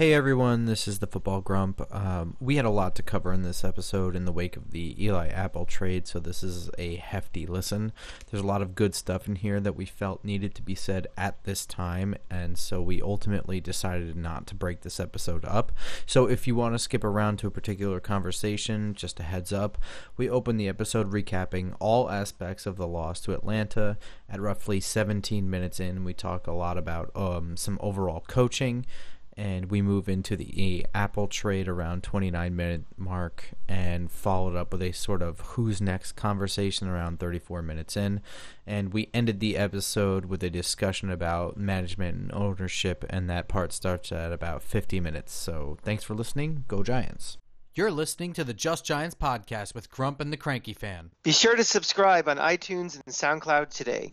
Hey everyone, this is the Football Grump. Um, we had a lot to cover in this episode in the wake of the Eli Apple trade, so this is a hefty listen. There's a lot of good stuff in here that we felt needed to be said at this time, and so we ultimately decided not to break this episode up. So if you want to skip around to a particular conversation, just a heads up, we open the episode recapping all aspects of the loss to Atlanta. At roughly 17 minutes in, we talk a lot about um, some overall coaching and we move into the Apple trade around 29 minute mark and followed up with a sort of who's next conversation around 34 minutes in. And we ended the episode with a discussion about management and ownership and that part starts at about 50 minutes. So thanks for listening. Go giants. You're listening to the Just Giants podcast with Grump and the Cranky Fan. Be sure to subscribe on iTunes and SoundCloud today.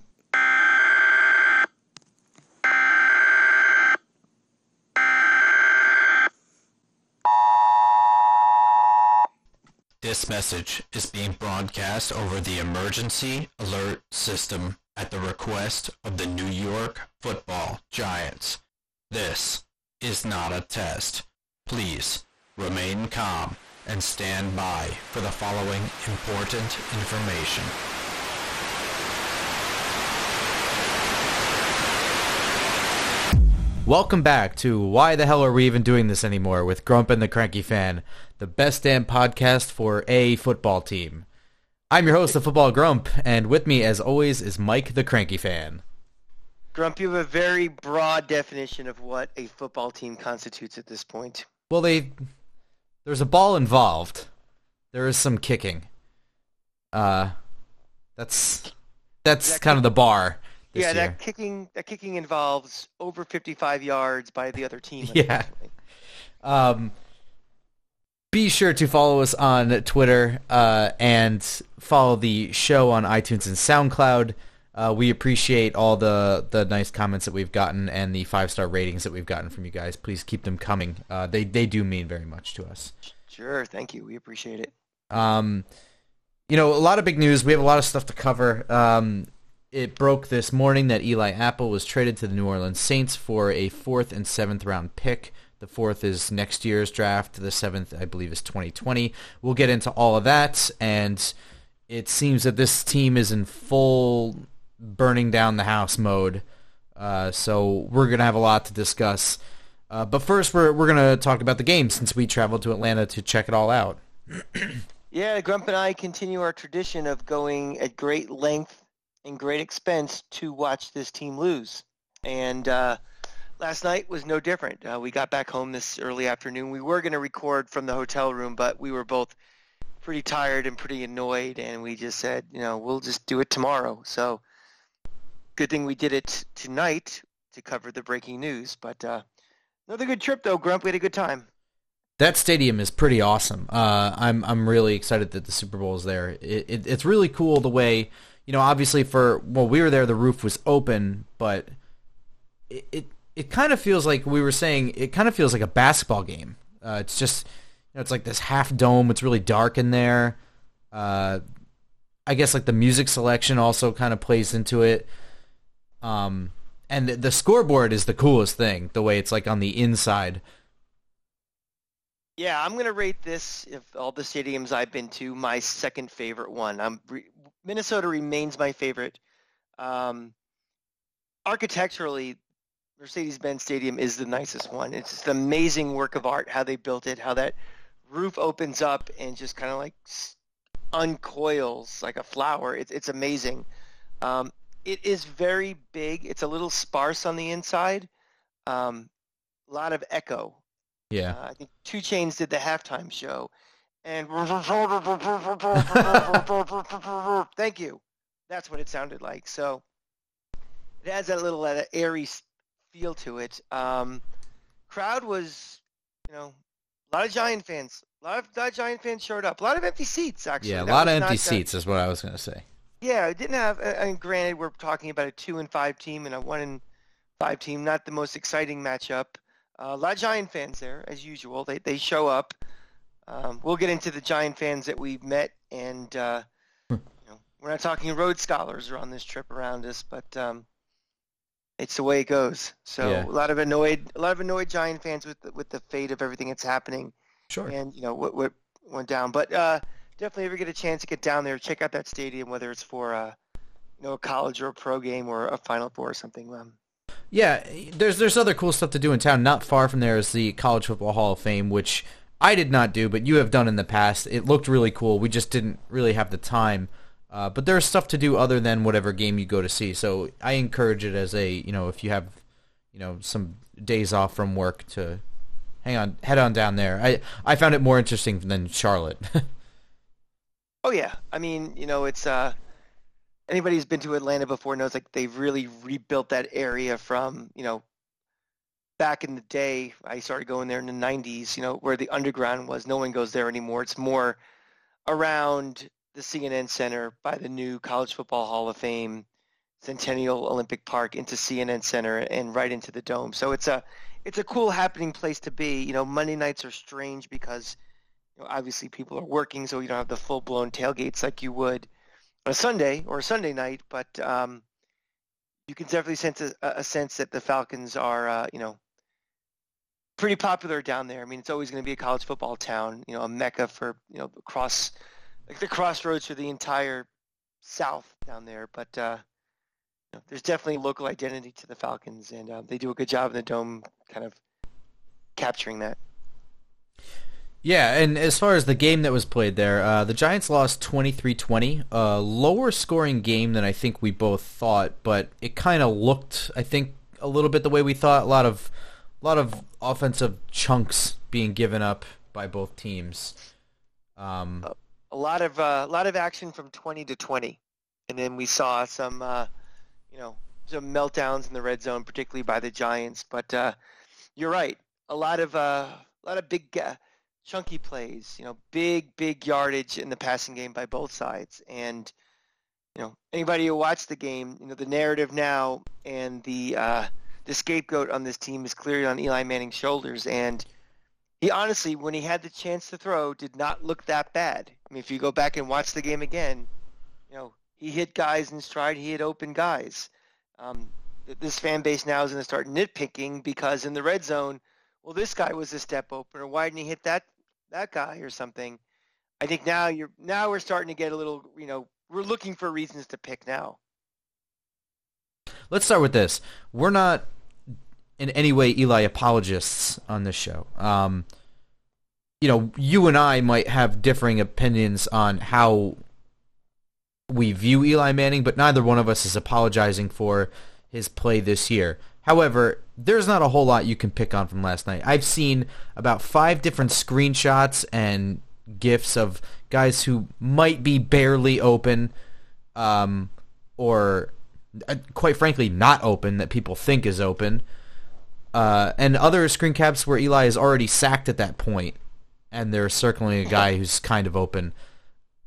This message is being broadcast over the emergency alert system at the request of the New York football giants. This is not a test. Please remain calm and stand by for the following important information. Welcome back to Why the Hell Are We Even Doing This Anymore with Grump and the Cranky Fan, the best damn podcast for a football team. I'm your host, the Football Grump, and with me, as always, is Mike the Cranky Fan. Grump, you have a very broad definition of what a football team constitutes at this point. Well, they there's a ball involved. There is some kicking. Uh, that's that's That kind of the bar. Yeah, year. that kicking that kicking involves over 55 yards by the other team. Yeah. Um, be sure to follow us on Twitter uh, and follow the show on iTunes and SoundCloud. Uh, we appreciate all the, the nice comments that we've gotten and the five star ratings that we've gotten from you guys. Please keep them coming. Uh, they they do mean very much to us. Sure, thank you. We appreciate it. Um, you know, a lot of big news. We have a lot of stuff to cover. Um, it broke this morning that Eli Apple was traded to the New Orleans Saints for a fourth and seventh round pick. The fourth is next year's draft. The seventh, I believe, is 2020. We'll get into all of that. And it seems that this team is in full burning down the house mode. Uh, so we're going to have a lot to discuss. Uh, but first, we're, we're going to talk about the game since we traveled to Atlanta to check it all out. Yeah, Grump and I continue our tradition of going at great length and great expense to watch this team lose. And uh, last night was no different. Uh, we got back home this early afternoon. We were going to record from the hotel room, but we were both pretty tired and pretty annoyed, and we just said, you know, we'll just do it tomorrow. So good thing we did it tonight to cover the breaking news. But uh, another good trip, though, Grump. We had a good time. That stadium is pretty awesome. Uh, I'm I'm really excited that the Super Bowl is there. It, it, it's really cool the way you know. Obviously, for well, we were there, the roof was open, but it it, it kind of feels like we were saying. It kind of feels like a basketball game. Uh, it's just you know, it's like this half dome. It's really dark in there. Uh, I guess like the music selection also kind of plays into it. Um, and the, the scoreboard is the coolest thing. The way it's like on the inside. Yeah, I'm gonna rate this of all the stadiums I've been to my second favorite one. I'm Minnesota remains my favorite. Um, architecturally, Mercedes-Benz Stadium is the nicest one. It's just an amazing work of art how they built it, how that roof opens up and just kind of like uncoils like a flower. It's it's amazing. Um, it is very big. It's a little sparse on the inside. Um, a lot of echo. Yeah. Uh, I think 2 Chainz did the halftime show, and thank you. That's what it sounded like. So it has that little uh, airy feel to it. Um, crowd was, you know, a lot of Giant fans. A lot of, lot of Giant fans showed up. A lot of empty seats, actually. Yeah, a That lot of empty not seats is what I was gonna say. yeah, it didn't have. uh, And granted, we're talking about a two and five team and a one and five team. Not the most exciting matchup. Uh, a lot of Giant fans there, as usual. They they show up. Um, we'll get into the Giant fans that we've met, and uh, you know, we're not talking Rhodes scholars are on this trip around us, but um, it's the way it goes. So Yeah. a lot of annoyed, a lot of annoyed Giant fans with the, with the fate of everything that's happening, Sure. and you know what what went down. But uh, definitely, if you get a chance to get down there, check out that stadium, whether it's for uh, you know a college or a pro game or a Final Four or something. Um, Yeah, there's there's other cool stuff to do in town. Not far from there is the College Football Hall of Fame, which I did not do, but you have done in the past. It looked really cool. We just didn't really have the time. Uh, but there's stuff to do other than whatever game you go to see. So I encourage it as a you know if you have you know some days off from work to hang on head on down there. I I found it more interesting than Charlotte. Oh yeah, I mean, you know, it's uh, anybody who's been to Atlanta before knows like they've really rebuilt that area from you know back in the day. I started going there in the '90s. You know, where the underground was. No one goes there anymore. It's more around the CNN Center by the new College Football Hall of Fame, Centennial Olympic Park into CNN Center and right into the dome. So it's a it's a cool happening place to be. You know, Monday nights are strange because you know, obviously people are working, so you don't have the full blown tailgates like you would on a Sunday or a Sunday night. But um, you can definitely sense a, a sense that the Falcons are, uh, you know, pretty popular down there. I mean, it's always going to be a college football town, you know, a mecca for you know cross like the crossroads for the entire South down there. But uh, you know, there's definitely local identity to the Falcons, and uh, they do a good job in the dome, kind of capturing that. Yeah, and as far as the game that was played there, uh, the Giants lost 23-20. A lower scoring game than I think we both thought, but it kind of looked, I think, a little bit the way we thought. A lot of, a lot of offensive chunks being given up by both teams. Um, a lot of uh, a lot of action from 20 to 20, and then we saw some, uh, you know, some meltdowns in the red zone, particularly by the Giants. But uh, you're right, a lot of uh, a lot of big, uh, chunky plays. You know, big big yardage in the passing game by both sides, and you know anybody who watched the game, you know the narrative now and the the scapegoat on this team is clearly on Eli Manning's shoulders, and he honestly, when he had the chance to throw, did not look that bad. I mean, if you go back and watch the game again, you know, he hit guys in stride. He hit open guys. Um, this fan base now is going to start nitpicking because in the red zone, well, this guy was a step opener. why didn't he hit that that guy or something? I think now you're now we're starting to get a little, you know, we're looking for reasons to pick now. let's start with this. We're not in any way Eli apologists on this show. Um, you know, you and I might have differing opinions on how we view Eli Manning, but neither one of us is apologizing for his play this year. However, there's not a whole lot you can pick on from last night. I've seen about five different screenshots and gifs of guys who might be barely open, um, or uh, quite frankly not open that people think is open, uh, and other screen caps where Eli is already sacked at that point, and they're circling a guy who's kind of open.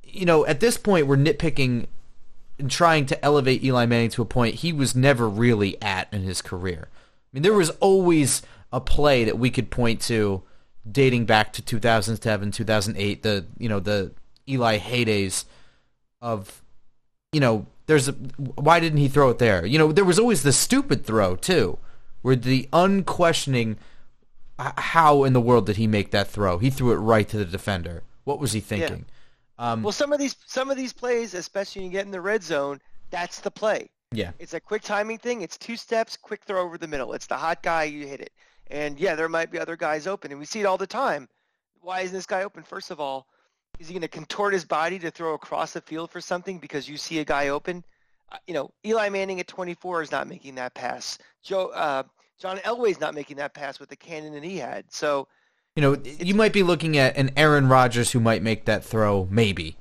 You know, at this point, we're nitpicking and trying to elevate Eli Manning to a point he was never really at in his career. I mean, there was always a play that we could point to dating back to 2007, 2008, the, you know, the Eli heydays of, you know, there's a, why didn't he throw it there? You know, there was always the stupid throw too, where the unquestioning how in the world did he make that throw? He threw it right to the defender. What was he thinking? Um, Well, some of these some of these plays, especially when you get in the red zone, that's the play. yeah. It's a quick timing thing. It's two steps, quick throw over the middle. It's the hot guy, you hit it. And yeah, there might be other guys open, and we see it all the time. Why isn't this guy open? First of all, is he going to contort his body to throw across the field for something because you see a guy open? Uh, you know, Eli Manning at 24 is not making that pass. Joe uh, John Elway's not making that pass with the cannon that he had. So You know, you might be looking at an Aaron Rodgers who might make that throw, maybe.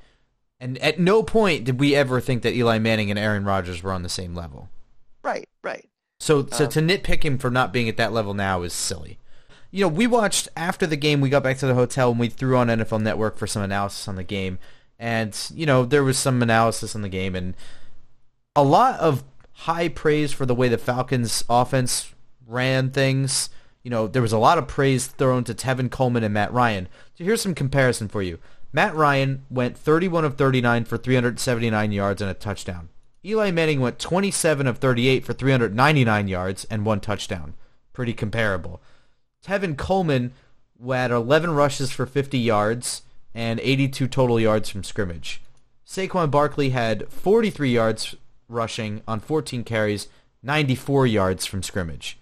And at no point did we ever think that Eli Manning and Aaron Rodgers were on the same level. right, right. So, so Um, to nitpick him for not being at that level now is silly. You know, we watched after the game. We got back to the hotel and we threw on NFL Network for some analysis on the game. And you know, there was some analysis on the game and a lot of high praise for the way the Falcons' offense ran things. You know, there was a lot of praise thrown to Tevin Coleman and Matt Ryan. So here's some comparison for you. Matt Ryan went 31 of 39 for 379 yards and a touchdown. Eli Manning went 27 of 38 for 399 yards and one touchdown. Pretty comparable. Tevin Coleman had 11 rushes for 50 yards and 82 total yards from scrimmage. Saquon Barkley had 43 yards rushing on 14 carries, 94 yards from scrimmage.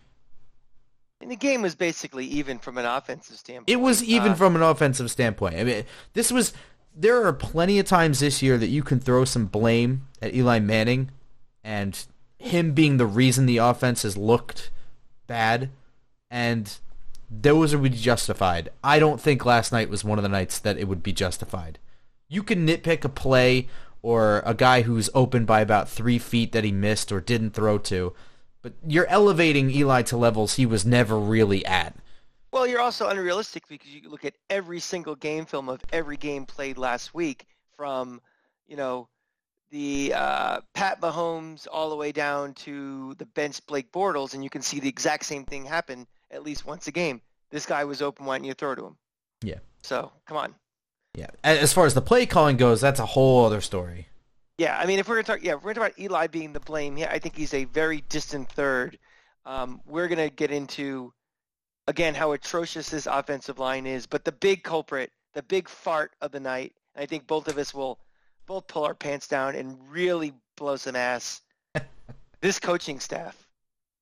And the game was basically even from an offensive standpoint. It was even Uh, from an offensive standpoint. I mean, this was there are plenty of times this year that you can throw some blame at Eli Manning and him being the reason the offense has looked bad and those would be justified. I don't think last night was one of the nights that it would be justified. You can nitpick a play or a guy who's open by about three feet that he missed or didn't throw to, but you're elevating Eli to levels he was never really at. Well, you're also unrealistic because you look at every single game film of every game played last week from, you know, the uh, Pat Mahomes all the way down to the bench Blake Bortles, and you can see the exact same thing happen at least once a game. This guy was open. Why didn't you throw to him? Yeah. So come on. Yeah. As far as the play calling goes, that's a whole other story. Yeah, I mean, if we're gonna talk, yeah, if we're gonna talk about Eli being the blame, yeah, I think he's a very distant third. Um, we're gonna get into again how atrocious this offensive line is, but the big culprit, the big fart of the night, and I think both of us will both pull our pants down and really blow some ass. this coaching staff,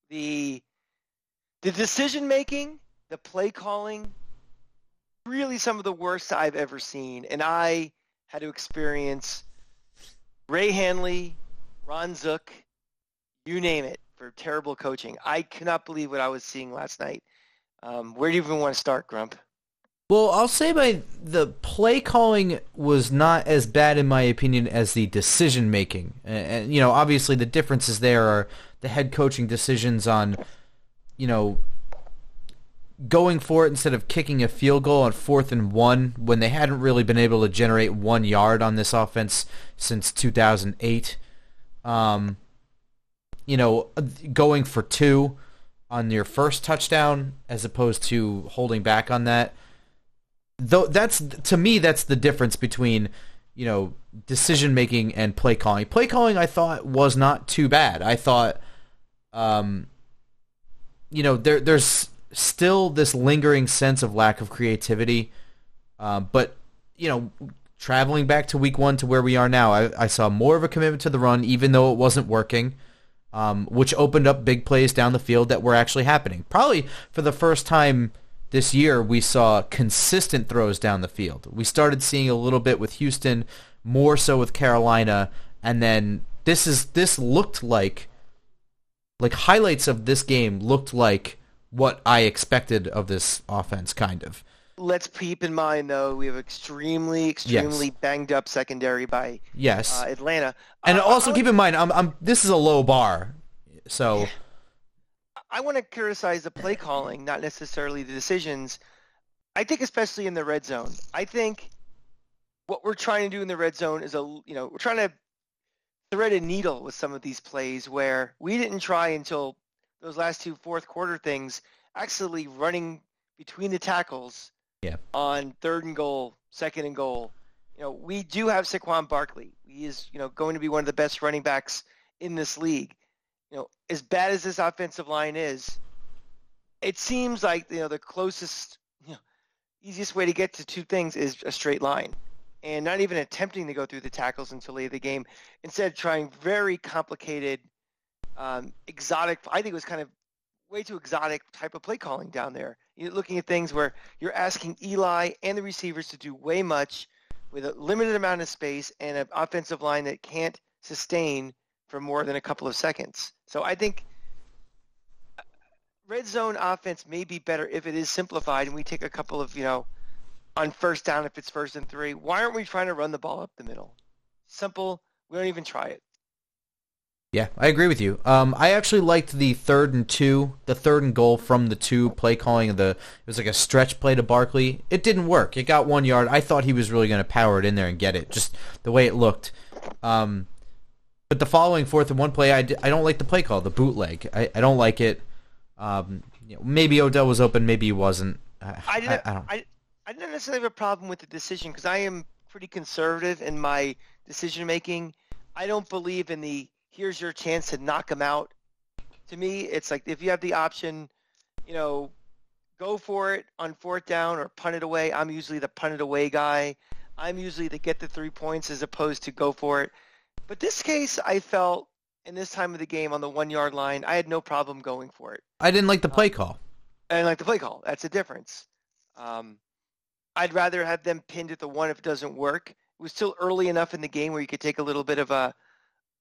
the the decision making, the play calling, really some of the worst I've ever seen, and I had to experience Ray Handley, Ron Zook, you name it, for terrible coaching. I cannot believe what I was seeing last night. Um, where do you even want to start, Grump? Well, I'll say my the play calling was not as bad in my opinion as the decision making. And, and you know, obviously the differences there are the head coaching decisions on, you know, going for it instead of kicking a field goal on fourth and one when they hadn't really been able to generate one yard on this offense since 2008. Um, you know, going for two on your first touchdown as opposed to holding back on that. Though that's to me that's the difference between you know decision making and play calling. Play calling I thought was not too bad. I thought um you know there there's still this lingering sense of lack of creativity. Um, but you know traveling back to week 1 to where we are now, I, I saw more of a commitment to the run even though it wasn't working um, which opened up big plays down the field that were actually happening. Probably for the first time this year, we saw consistent throws down the field. We started seeing a little bit with Houston, more so with Carolina, and then this is this looked like like highlights of this game looked like what I expected of this offense, kind of. Let's keep in mind, though, we have extremely, extremely banged up secondary by Yes, uh, Atlanta. and Uh, also keep in mind, I'm, I'm this is a low bar, so I want to criticize the play calling, not necessarily the decisions. I think, especially in the red zone, I think what we're trying to do in the red zone is a, you know, we're trying to thread a needle with some of these plays where we didn't try until those last two fourth quarter things, actually running between the tackles Yeah. on third and goal, second and goal. You know, we do have Saquon Barkley. He is, you know, going to be one of the best running backs in this league. You know, as bad as this offensive line is, it seems like you know the closest, you know, easiest way to get to two things is a straight line, and not even attempting to go through the tackles until late in the game. Instead, trying very complicated, um, exotic. I think it was kind of way too exotic type of play calling down there. You're looking at things where you're asking Eli and the receivers to do way much with a limited amount of space and an offensive line that can't sustain for more than a couple of seconds. So I think uh, red zone offense may be better if it is simplified and we take a couple of, you know, on first down if it's first and three. Why aren't we trying to run the ball up the middle? Simple. We don't even try it. Yeah, I agree with you. Um, I actually liked the third and two, the third and goal from the two play calling of the. It was like a stretch play to Barkley. It didn't work. It got one yard. I thought he was really going to power it in there and get it, just the way it looked. Um, but the following fourth and one play, I, d- I don't like the play call, the bootleg. I, I don't like it. Um, you know, maybe Odell was open, maybe he wasn't. I, I didn't. I, I don't. I, I didn't necessarily have a problem with the decision because I am pretty conservative in my decision making. I don't believe in the here's your chance to knock them out. To me, it's like if you have the option, you know, go for it on fourth down or punt it away. I'm usually the punt it away guy. I'm usually the get the three points as opposed to go for it. But this case, I felt in this time of the game on the one yard line, I had no problem going for it. I didn't like the play call. And like the play call, that's a difference. Um, I'd rather have them pinned at the one if it doesn't work. It was still early enough in the game where you could take a little bit of a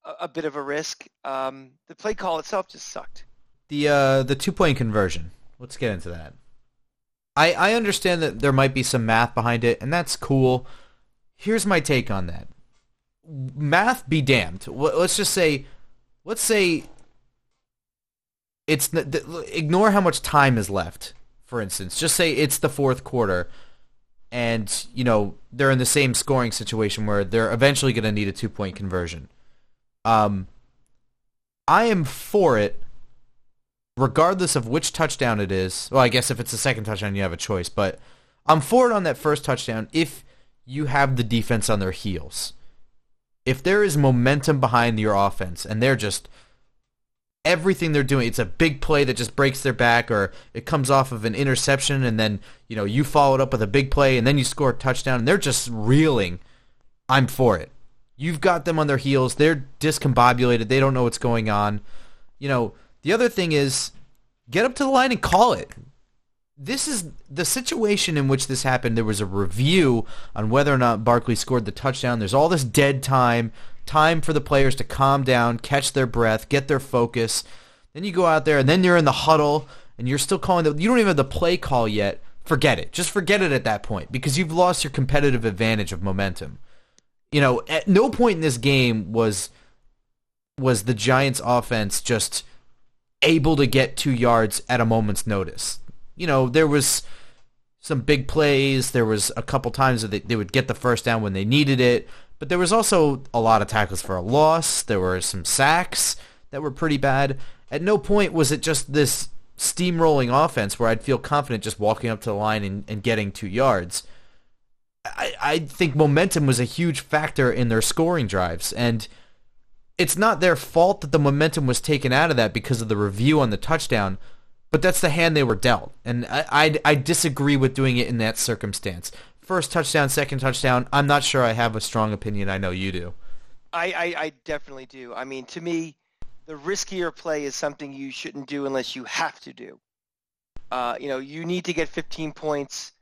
a, bit of a risk. Um, the play call itself just sucked. The uh, the two point conversion. Let's get into that. I I understand that there might be some math behind it, and that's cool. Here's my take on that. Math be damned. Let's just say, let's say it's ignore how much time is left. For instance, just say it's the fourth quarter, and you know they're in the same scoring situation where they're eventually going to need a two point conversion. Um, I am for it, regardless of which touchdown it is. Well, I guess if it's the second touchdown, you have a choice, but I'm for it on that first touchdown if you have the defense on their heels. If there is momentum behind your offense and they're just everything they're doing. It's a big play that just breaks their back, or it comes off of an interception, and then you know you follow it up with a big play, and then you score a touchdown, and they're just reeling. I'm for it. You've got them on their heels. They're discombobulated. They don't know what's going on. You know, the other thing is get up to the line and call it. This is the situation in which this happened. There was a review on whether or not Barkley scored the touchdown. There's all this dead time time for the players to calm down, catch their breath, get their focus. Then you go out there and then you're in the huddle and you're still calling the you don't even have the play call yet. Forget it. Just forget it at that point because you've lost your competitive advantage of momentum. You know, at no point in this game was was the Giants offense just able to get 2 yards at a moment's notice. You know, there was some big plays. There was a couple times that they, they would get the first down when they needed it. But there was also a lot of tackles for a loss. There were some sacks that were pretty bad. At no point was it just this steamrolling offense where I'd feel confident just walking up to the line and, and getting two yards. I, I think momentum was a huge factor in their scoring drives. And it's not their fault that the momentum was taken out of that because of the review on the touchdown, but that's the hand they were dealt. And I, I, I disagree with doing it in that circumstance first touchdown, second touchdown. I'm not sure I have a strong opinion. I know you do. I, I, I definitely do. I mean, to me, the riskier play is something you shouldn't do unless you have to do. Uh, you know, you need to get 15 points.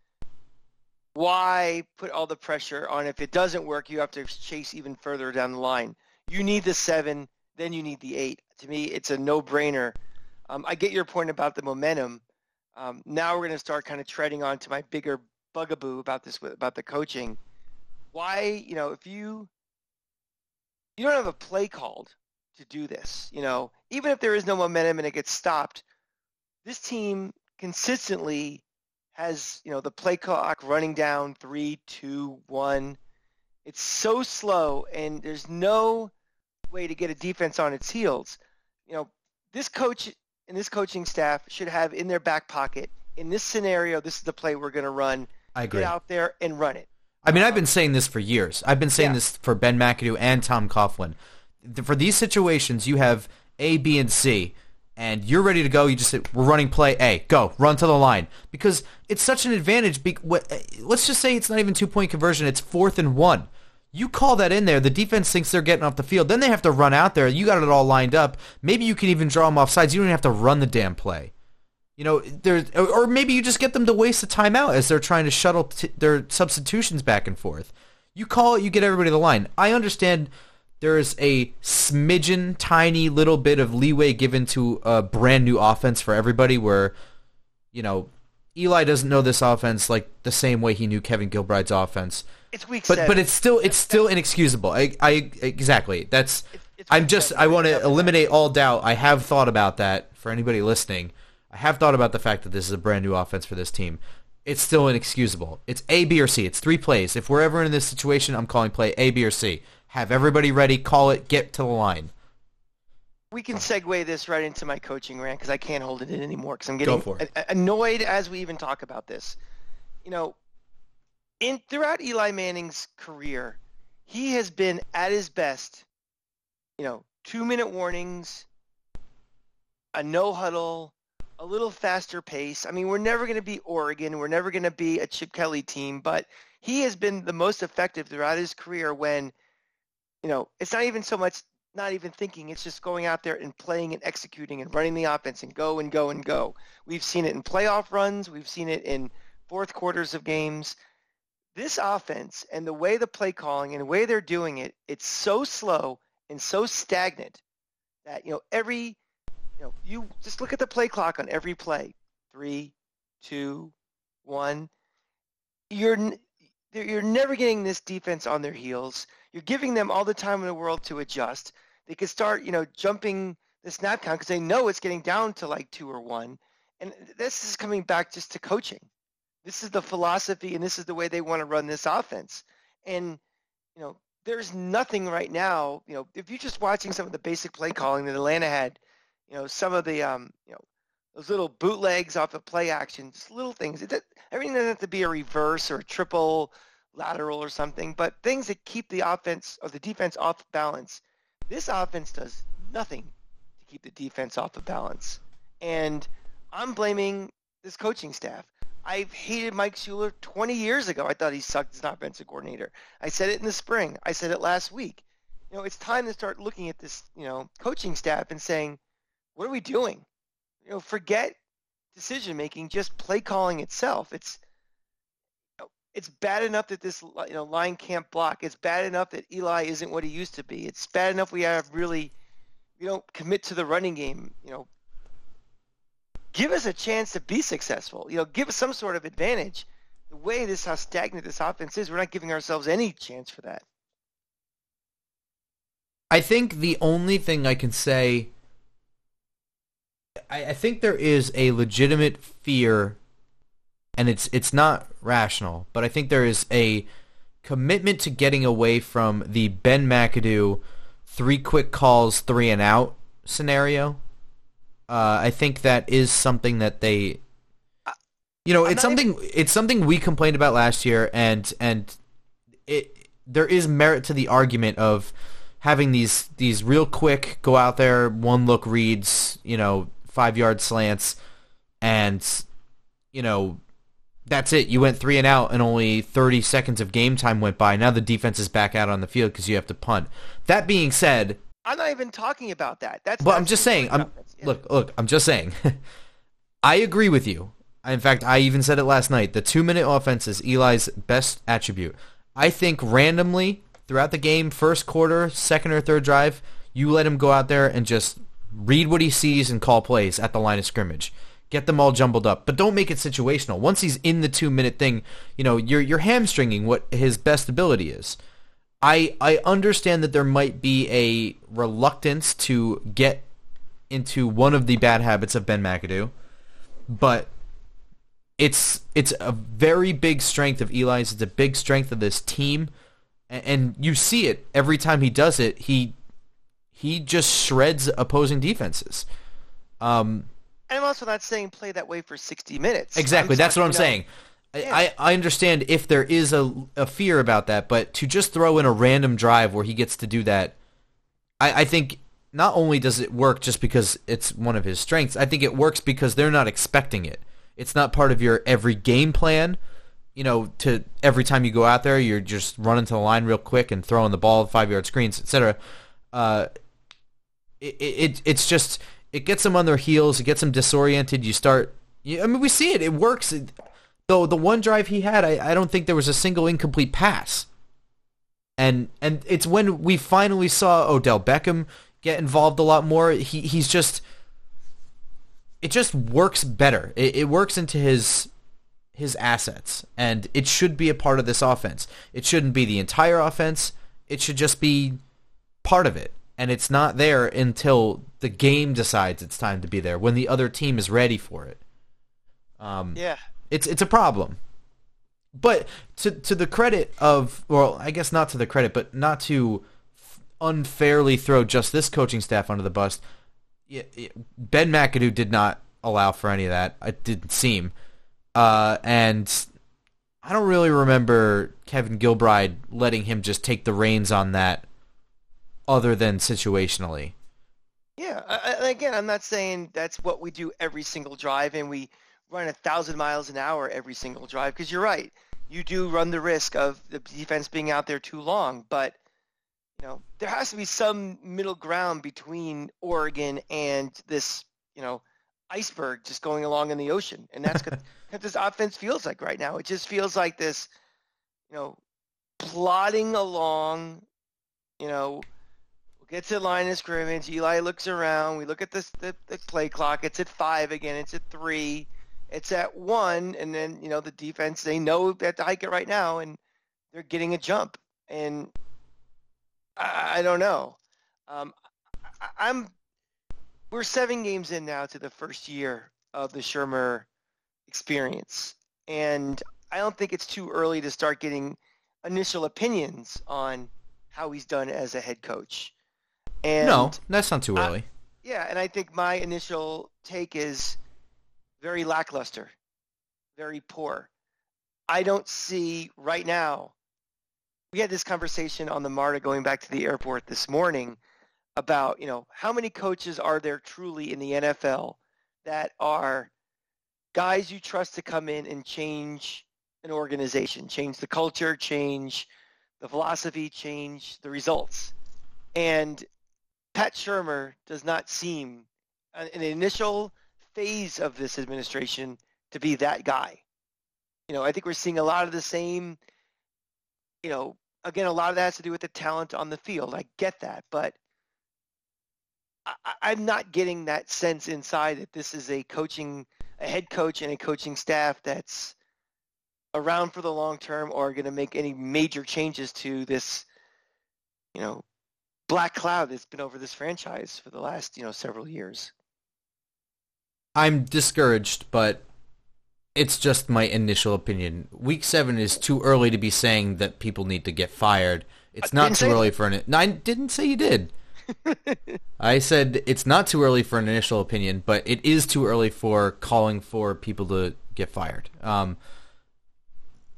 Why put all the pressure on? If it doesn't work, you have to chase even further down the line. You need the seven, then you need the eight. To me, it's a no-brainer. Um, I get your point about the momentum. Um, now we're going to start kind of treading on to my bigger bugaboo about this about the coaching. Why, you know, if you you don't have a play called to do this, you know, even if there is no momentum and it gets stopped, this team consistently has, you know, the play clock running down three, two, one. It's so slow and there's no way to get a defense on its heels. You know, this coach and this coaching staff should have in their back pocket in this scenario, this is the play we're going to run. I agree. Get out there and run it. I mean, I've been saying this for years. I've been saying yeah. this for Ben McAdoo and Tom Coughlin. For these situations, you have A, B, and C, and you're ready to go. You just say, we're running play A. Go. Run to the line. Because it's such an advantage. Eh, let's just say it's not even two-point conversion. It's fourth and one. You call that in there. The defense thinks they're getting off the field. Then they have to run out there. You got it all lined up. Maybe you can even draw them off sides. You don't even have to run the damn play. You know, there or maybe you just get them to waste a timeout as they're trying to shuttle t- their substitutions back and forth. You call it, you get everybody to the line. I understand there is a smidgen, tiny little bit of leeway given to a brand new offense for everybody where, you know, Eli doesn't know this offense like the same way he knew Kevin Gilbride's offense. It's weak, but but it's still it's still inexcusable. I, I exactly that's. It's, it's I'm just I want to eliminate all doubt. I have thought about that for anybody listening. I have thought about the fact that this is a brand new offense for this team. It's still inexcusable. It's A, B, or C. It's three plays. If we're ever in this situation, I'm calling play A, B, or C. Have everybody ready. Call it. Get to the line. We can segue this right into my coaching rant because I can't hold it in anymore because I'm getting annoyed as we even talk about this. You know, in throughout Eli Manning's career, he has been at his best. You know, two minute warnings, a no huddle, a little faster pace. I mean, we're never going to be Oregon. We're never going to be a Chip Kelly team, but he has been the most effective throughout his career when, you know, it's not even so much not even thinking. It's just going out there and playing and executing and running the offense and go and go and go. We've seen it in playoff runs. We've seen it in fourth quarters of games. This offense and the way the play calling and the way they're doing it, it's so slow and so stagnant that, you know, every, you know, you just look at the play clock on every play. Three, two, one. You're, you're never getting this defense on their heels. You're giving them all the time in the world to adjust. They could start, you know, jumping the snap count because they know it's getting down to like two or one. And this is coming back just to coaching. This is the philosophy and this is the way they want to run this offense. And, you know, there's nothing right now, you know, if you're just watching some of the basic play calling that Atlanta had, you know, some of the, um, you know, those little bootlegs off of play action, just little things. It, everything doesn't have to be a reverse or a triple lateral or something, but things that keep the offense or the defense off balance. This offense does nothing to keep the defense off of balance. And I'm blaming this coaching staff. I've hated Mike Shula 20 years ago. I thought he sucked as an offensive coordinator. I said it in the spring. I said it last week. You know, it's time to start looking at this, you know, coaching staff and saying, what are we doing? You know, forget decision making, just play calling itself. It's it's bad enough that this you know line can't block. It's bad enough that Eli isn't what he used to be. It's bad enough we have really we don't commit to the running game. You know, give us a chance to be successful. You know, give us some sort of advantage. The way this how stagnant this offense is, we're not giving ourselves any chance for that. I think the only thing I can say, I, I think there is a legitimate fear and it's it's not rational, but I think there is a commitment to getting away from the Ben McAdoo three quick calls, three and out scenario. Uh, I think that is something that they, you know, it's something even... it's something we complained about last year, and and it there is merit to the argument of having these these real quick go out there one look reads, you know, five yard slants, and you know that's it. You went three and out, and only 30 seconds of game time went by. Now the defense is back out on the field because you have to punt. That being said, I'm not even talking about that. That's. But I'm just saying. I'm yeah. look, look. I'm just saying. I agree with you. In fact, I even said it last night. The two-minute offense is Eli's best attribute. I think randomly throughout the game, first quarter, second or third drive, you let him go out there and just read what he sees and call plays at the line of scrimmage get them all jumbled up, but don't make it situational. Once he's in the two minute thing, you know, you're you're hamstringing what his best ability is. I I understand that there might be a reluctance to get into one of the bad habits of Ben McAdoo, but it's it's a very big strength of Eli's. It's a big strength of this team, and, and you see it every time he does it. He he just shreds opposing defenses. Um, I'm also not saying play that way for 60 minutes. Exactly. I'm That's what I'm know, saying. Yeah. I, I understand if there is a, a fear about that, but to just throw in a random drive where he gets to do that, I, I think not only does it work just because it's one of his strengths, I think it works because they're not expecting it. It's not part of your every game plan. You know, to every time you go out there, you're just running to the line real quick and throwing the ball, five yard screens, etc. Uh, it, it it's just it gets them on their heels. It gets them disoriented. You start. I mean, we see it. It works. Though the one drive he had, I, I don't think there was a single incomplete pass. And and it's when we finally saw Odell Beckham get involved a lot more. He he's just. It just works better. It, it works into his his assets, and it should be a part of this offense. It shouldn't be the entire offense. It should just be part of it and it's not there until the game decides it's time to be there when the other team is ready for it. Um, yeah, it's it's a problem. But to to the credit of, well, I guess not to the credit, but not to unfairly throw just this coaching staff under the bus. Ben McAdoo did not allow for any of that. It didn't seem, uh, and I don't really remember Kevin Gilbride letting him just take the reins on that other than situationally. Yeah, I, again, I'm not saying that's what we do every single drive, and we run a thousand miles an hour every single drive. Because you're right, you do run the risk of the defense being out there too long. But you know, there has to be some middle ground between Oregon and this, you know, iceberg just going along in the ocean, and that's what this offense feels like right now. It just feels like this, you know, plodding along. You know, gets to line of scrimmage. Eli looks around. We look at the, the play clock. It's at five again. It's at three. It's at one, and then you know the defense. They know they have to hike it right now, and they're getting a jump. And I, I don't know. Um, I, I'm we're seven games in now to the first year of the Shurmur experience, and I don't think it's too early to start getting initial opinions on how he's done as a head coach. And no, that's not too early. I, yeah, and I think my initial take is very lackluster, very poor. I don't see right now. We had this conversation on the MARTA going back to the airport this morning about, you know, how many coaches are there truly in the NFL that are guys you trust to come in and change an organization, change the culture, change the philosophy, change the results. And Pat Shurmur does not seem, in the initial phase of this administration, to be that guy. You know, I think we're seeing a lot of the same, you know, again, a lot of that has to do with the talent on the field. I get that, but I, am not getting that sense inside that this is a coaching, a head coach and a coaching staff that's around for the long term or going to make any major changes to this, you know, black cloud that's been over this franchise for the last you know several years. I'm discouraged, but it's just my initial opinion. Week seven is too early to be saying that people need to get fired. It's not too early that. for an. No, I didn't say you did. I said it's not too early for an initial opinion, but it is too early for calling for people to get fired. Um,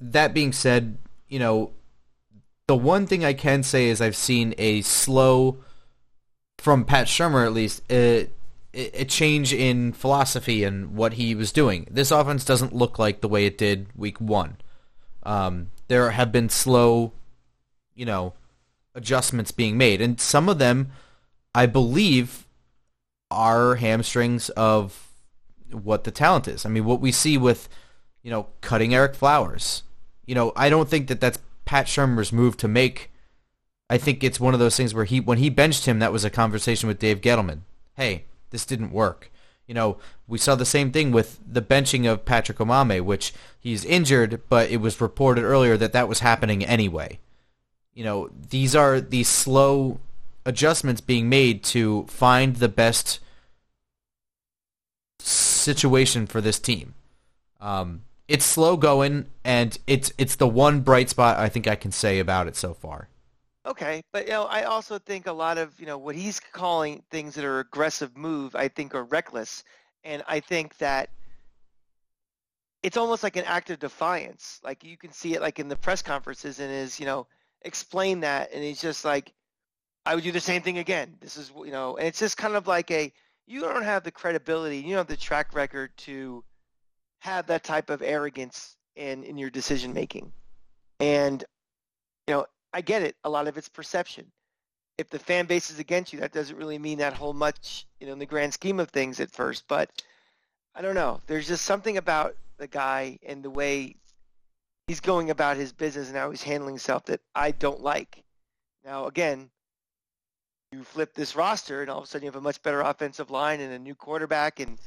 that being said, you know, the one thing I can say is I've seen a slow, from Pat Shurmur at least, a, a change in philosophy and what he was doing. This offense doesn't look like the way it did week one. Um, there have been slow, you know, adjustments being made, and some of them, I believe, are hamstrings of what the talent is. I mean, what we see with, you know, cutting Ereck Flowers. You know, I don't think that that's Pat Shurmur's move to make. I think it's one of those things where he when he benched him, that was a conversation with Dave Gettleman. Hey, this didn't work. You know, we saw the same thing with the benching of Patrick Omameh, which he's injured, but it was reported earlier that that was happening anyway. You know, these are these slow adjustments being made to find the best situation for this team. Um, it's slow going, and it's it's the one bright spot I think I can say about it so far. Okay, but you know, I also think a lot of you know what he's calling things that are aggressive move, I think are reckless, and I think that it's almost like an act of defiance. Like you can see it like in the press conferences, and is you know explain that, and he's just like, I would do the same thing again. This is you know, and it's just kind of like a you don't have the credibility, you don't have the track record to have that type of arrogance in in your decision making. And you know, I get it. A lot of it's perception. If the fan base is against you, that doesn't really mean that whole much, you know, in the grand scheme of things at first. But I don't know. There's just something about the guy and the way he's going about his business and how he's handling himself that I don't like. Now, again, you flip this roster and all of a sudden you have a much better offensive line and a new quarterback and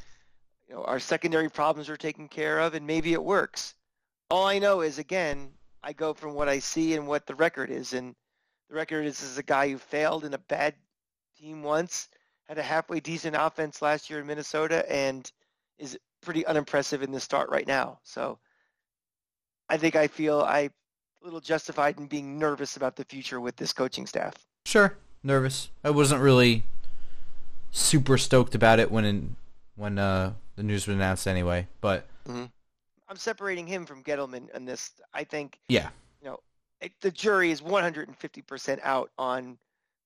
you know, our secondary problems are taken care of, and maybe it works. All I know is, again, I go from what I see and what the record is, and the record is, is a guy who failed in a bad team once, had a halfway decent offense last year in Minnesota, and is pretty unimpressive in the start right now. So I think I feel I a little justified in being nervous about the future with this coaching staff. Sure, nervous. I wasn't really super stoked about it when in, when uh, the news was announced anyway. But mm-hmm. I'm separating him from Gettleman on this. I think. Yeah. You know, it, the jury is 150% out on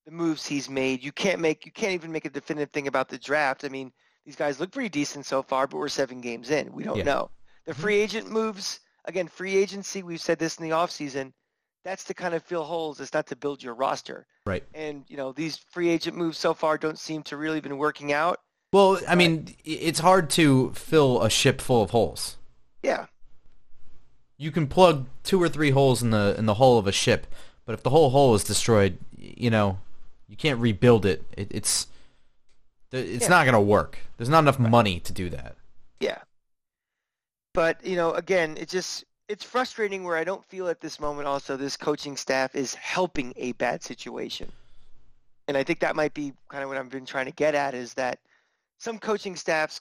the moves he's made. You can't make you can't even make a definitive thing about the draft. I mean, these guys look pretty decent so far, but we're seven games in. We don't Yeah. know. The Mhm. free agent moves, again, free agency, we've said this in the offseason, that's to kind of fill holes. It's not to build your roster. Right. And, you know, these free agent moves so far don't seem to really been working out. Well, I mean, it's hard to fill a ship full of holes. Yeah. You can plug two or three holes in the in the hull of a ship, but if the whole hull is destroyed, you know, you can't rebuild it. it it's it's Yeah. not going to work. There's not enough money to do that. Yeah. But, you know, again, it just it's frustrating where I don't feel at this moment also this coaching staff is helping a bad situation. And I think that might be kind of what I've been trying to get at is that some coaching staffs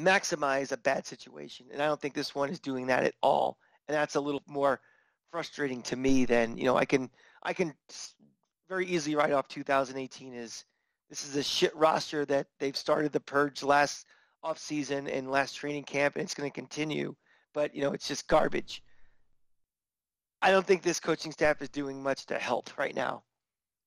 maximize a bad situation. And I don't think this one is doing that at all. And that's a little more frustrating to me than, you know, I can I can very easily write off 2018 as this is a shit roster that they've started the purge last off season and last training camp and it's going to continue but you know it's just garbage i don't think this coaching staff is doing much to help right now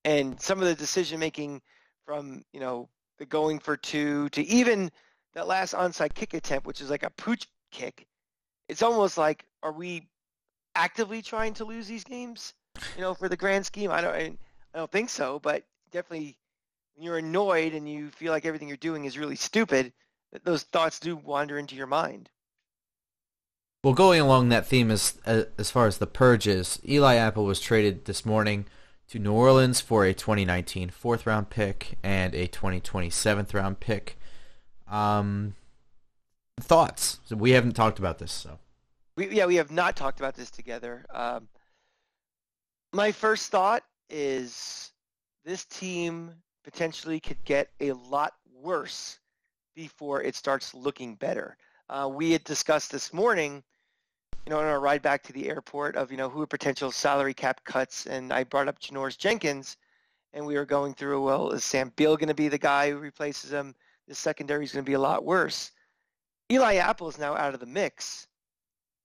and some of the decision making from you know the going for two to even that last onside kick attempt which is like a pooch kick it's almost like are we actively trying to lose these games? You know for the grand scheme i don't i don't think so but definitely when you're annoyed and you feel like everything you're doing is really stupid those thoughts do wander into your mind. Well, going along that theme as as as far as the purges, Eli Apple was traded this morning to New Orleans for a 2019 fourth round pick and a 2020 seventh round pick. Um, thoughts? So we haven't talked about this, so We, yeah, we have not talked about this together. Um, my first thought is this team potentially could get a lot worse before it starts looking better. Uh, we had discussed this morning, you know, on our ride back to the airport of, you know, who are potential salary cap cuts, and I brought up Janoris Jenkins, and we were going through, well, is Sam Beal going to be the guy who replaces him? The secondary is going to be a lot worse. Eli Apple is now out of the mix.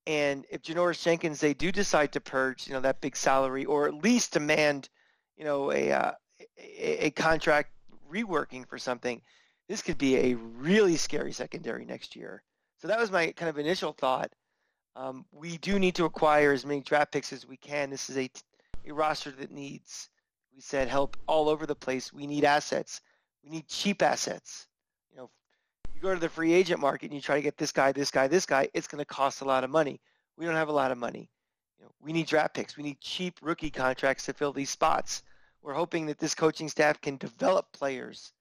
And if Janoris Jenkins, they do decide to purge, you know, that big salary, or at least demand, you know, a uh, a, a contract reworking for something, this could be a really scary secondary next year. So that was my kind of initial thought. Um, we do need to acquire as many draft picks as we can. This is a, a roster that needs, we said, help all over the place. We need assets. We need cheap assets. You know, you go to the free agent market and you try to get this guy, this guy, this guy, it's going to cost a lot of money. We don't have a lot of money. You know, we need draft picks. We need cheap rookie contracts to fill these spots. We're hoping that this coaching staff can develop players.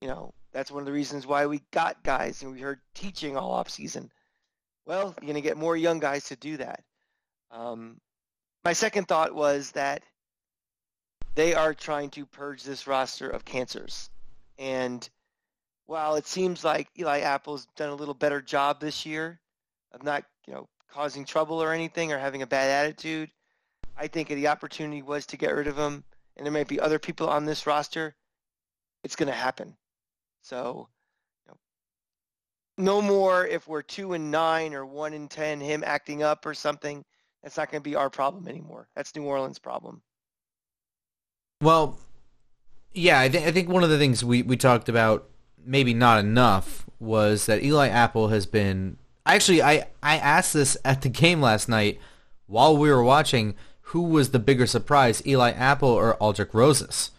You know, that's one of the reasons why we got guys and we heard teaching all off season. Well, you're going to get more young guys to do that. Um, my second thought was that they are trying to purge this roster of cancers. And while it seems like Eli Apple's done a little better job this year of not, you know, causing trouble or anything or having a bad attitude, I think the opportunity was to get rid of him, and there might be other people on this roster. It's going to happen. So, no more if we're two and nine or one and ten, him acting up or something. That's not going to be our problem anymore. That's New Orleans' problem. Well, yeah, I, th- I think one of the things we, we talked about, maybe not enough, was that Eli Apple has been. Actually, I, I asked this at the game last night while we were watching who was the bigger surprise, Eli Apple or Aldrick Rosas?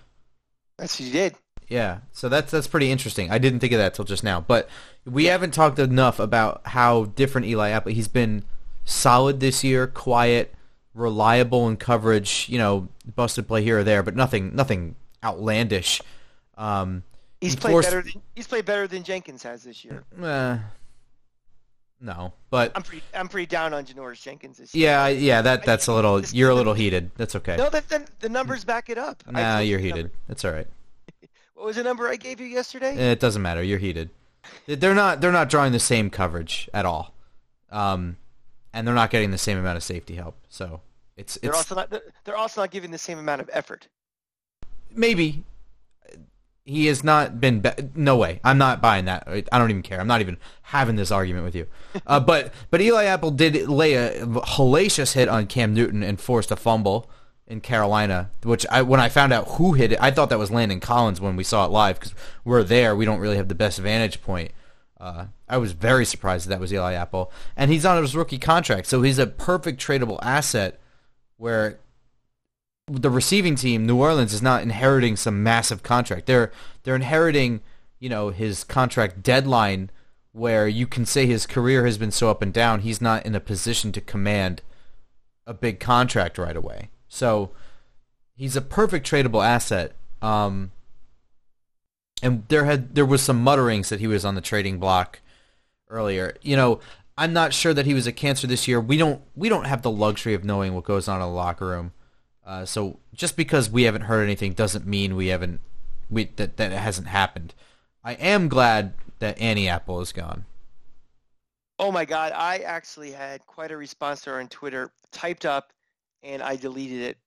That's what you did. Yeah, so that's that's pretty interesting. I didn't think of that till just now, but we haven't talked enough about how different Eli Apple. He's been solid this year, quiet, reliable in coverage. You know, busted play here or there, but nothing nothing outlandish. Um, He's played forced- better. Than, he's played better than Jenkins has this year. eh, no, but I'm pretty. I'm pretty down on Janoris Jenkins this year. yeah, yeah, that that's a little. You're a little heated. That's okay. No, that, the, the numbers back it up. Nah, you you're heated. number. It's all right. Was the number I gave you yesterday? It doesn't matter. You're heated. They're not. They're not drawing the same coverage at all, um, and they're not getting the same amount of safety help. So it's they're it's also not. They're also not giving the same amount of effort. maybe he has not been. Be- no way. I'm not buying that. I don't even care. I'm not even having this argument with you. Uh, but but Eli Apple did lay a hellacious hit on Cam Newton and forced a fumble. In Carolina, which I when I found out who hit it, I thought that was Landon Collins when we saw it live because we're there. We don't really have the best vantage point. Uh, I was very surprised that, that was Eli Apple, and he's on his rookie contract, so he's a perfect tradable asset. Where the receiving team, New Orleans, is not inheriting some massive contract. They're they're inheriting, you know, his contract deadline, where you can say his career has been so up and down. He's not in a position to command a big contract right away. So he's a perfect tradable asset. Um, and there had there was some mutterings that he was on the trading block earlier. You know, I'm not sure that he was a cancer this year. We don't we don't have the luxury of knowing what goes on in the locker room. Uh, so just because we haven't heard anything doesn't mean we haven't we that that it hasn't happened. I am glad that Annie Apple is gone. Oh my God! I actually had quite a response to her on Twitter, typed up, and I deleted it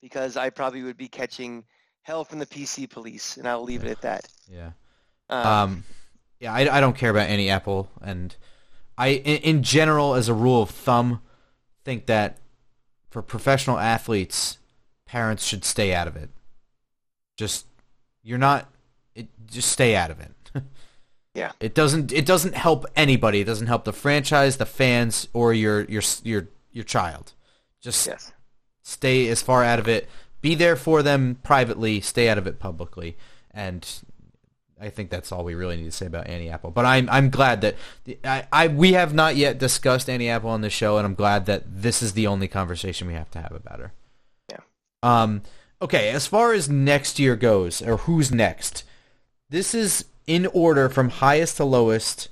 because I probably would be catching hell from the PC police, and I'll leave it at that. Yeah. Um, Um, yeah, I, I don't care about Annie Apple, and I, in, in general, as a rule of thumb, think that for professional athletes, parents should stay out of it. Just you're not, it, just stay out of it. Yeah. It doesn't it doesn't help anybody. It doesn't help the franchise, the fans, or your your your your child. Just yes. Stay as far out of it. Be there for them privately. Stay out of it publicly. And I think that's all we really need to say about Annie Apple. But I'm I'm glad that I, I we have not yet discussed Annie Apple on the show, and I'm glad that this is the only conversation we have to have about her. Yeah. Um. Okay. As far as next year goes, or who's next, this is in order from highest to lowest.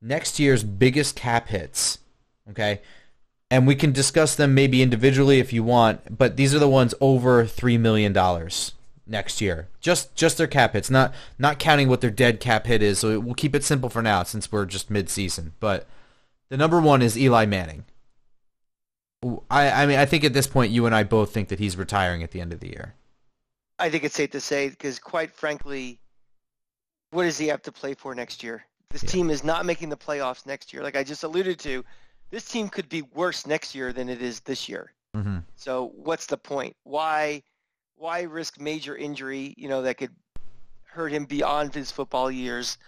Next year's biggest cap hits. Okay and we can discuss them maybe individually if you want, but these are the ones over three million dollars next year. Just just their cap hits, not not counting what their dead cap hit is. So we'll keep it simple for now since we're just mid season. But the number one is Eli Manning. I I mean I think at this point you and I both think that he's retiring at the end of the year. I think it's safe to say because, quite frankly, what does he have to play for next year? This Yeah. team is not making the playoffs next year. Like I just alluded to, this team could be worse next year than it is this year. Mm-hmm. So what's the point? Why why risk major injury, you know, that could hurt him beyond his football years?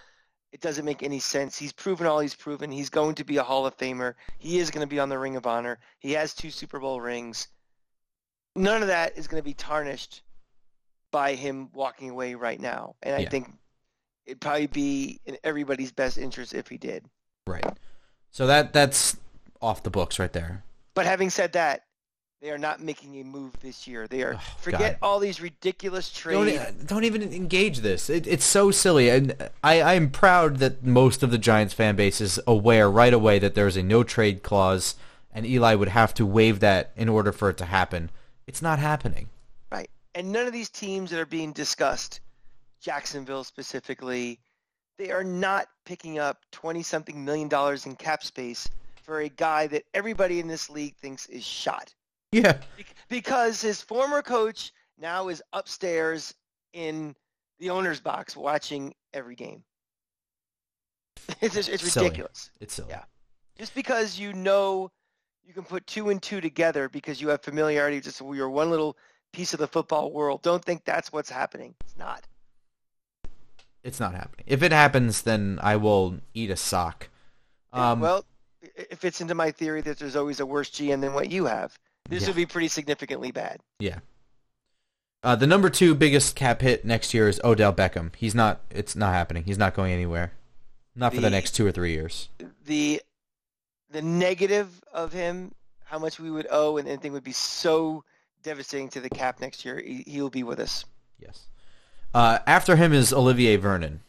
It doesn't make any sense. He's proven all he's proven. He's going to be a Hall of Famer. He is going to be on the Ring of Honor. He has two Super Bowl rings. None of that is going to be tarnished by him walking away right now. And I Yeah. think it'd probably be in everybody's best interest if he did. Right. So that that's off the books right there. But having said that, they are not making a move this year. They are Oh, forget God. all these ridiculous Don't, trades. e- don't even engage this. It, it's so silly, and I, I'm proud that most of the Giants fan base is aware right away that there is a no trade clause, and Eli would have to waive that in order for it to happen. It's not happening. Right. And none of these teams that are being discussed, Jacksonville specifically, they are not picking up 20 something million dollars in cap space for a guy that everybody in this league thinks is shot. Yeah, Bec- Because his former coach now is upstairs in the owner's box watching every game. It's, just- it's ridiculous. it's silly. Yeah. Just because you know you can put two and two together because you have familiarity, just you're one little piece of the football world. Don't think that's what's happening. It's not. It's not happening. If it happens, then I will eat a sock. Um, well, it it fits into my theory that there's always a worse GM than what you have. This Yeah. would be pretty significantly bad. yeah. Uh, the number two biggest cap hit next year is Odell Beckham. He's not. It's not happening. He's not going anywhere. Not for the The- next two or three years. The the negative of him, how much we would owe, and anything would be so devastating to the cap next year. He, he'll be with us. Yes. Uh, after him is Olivier Vernon.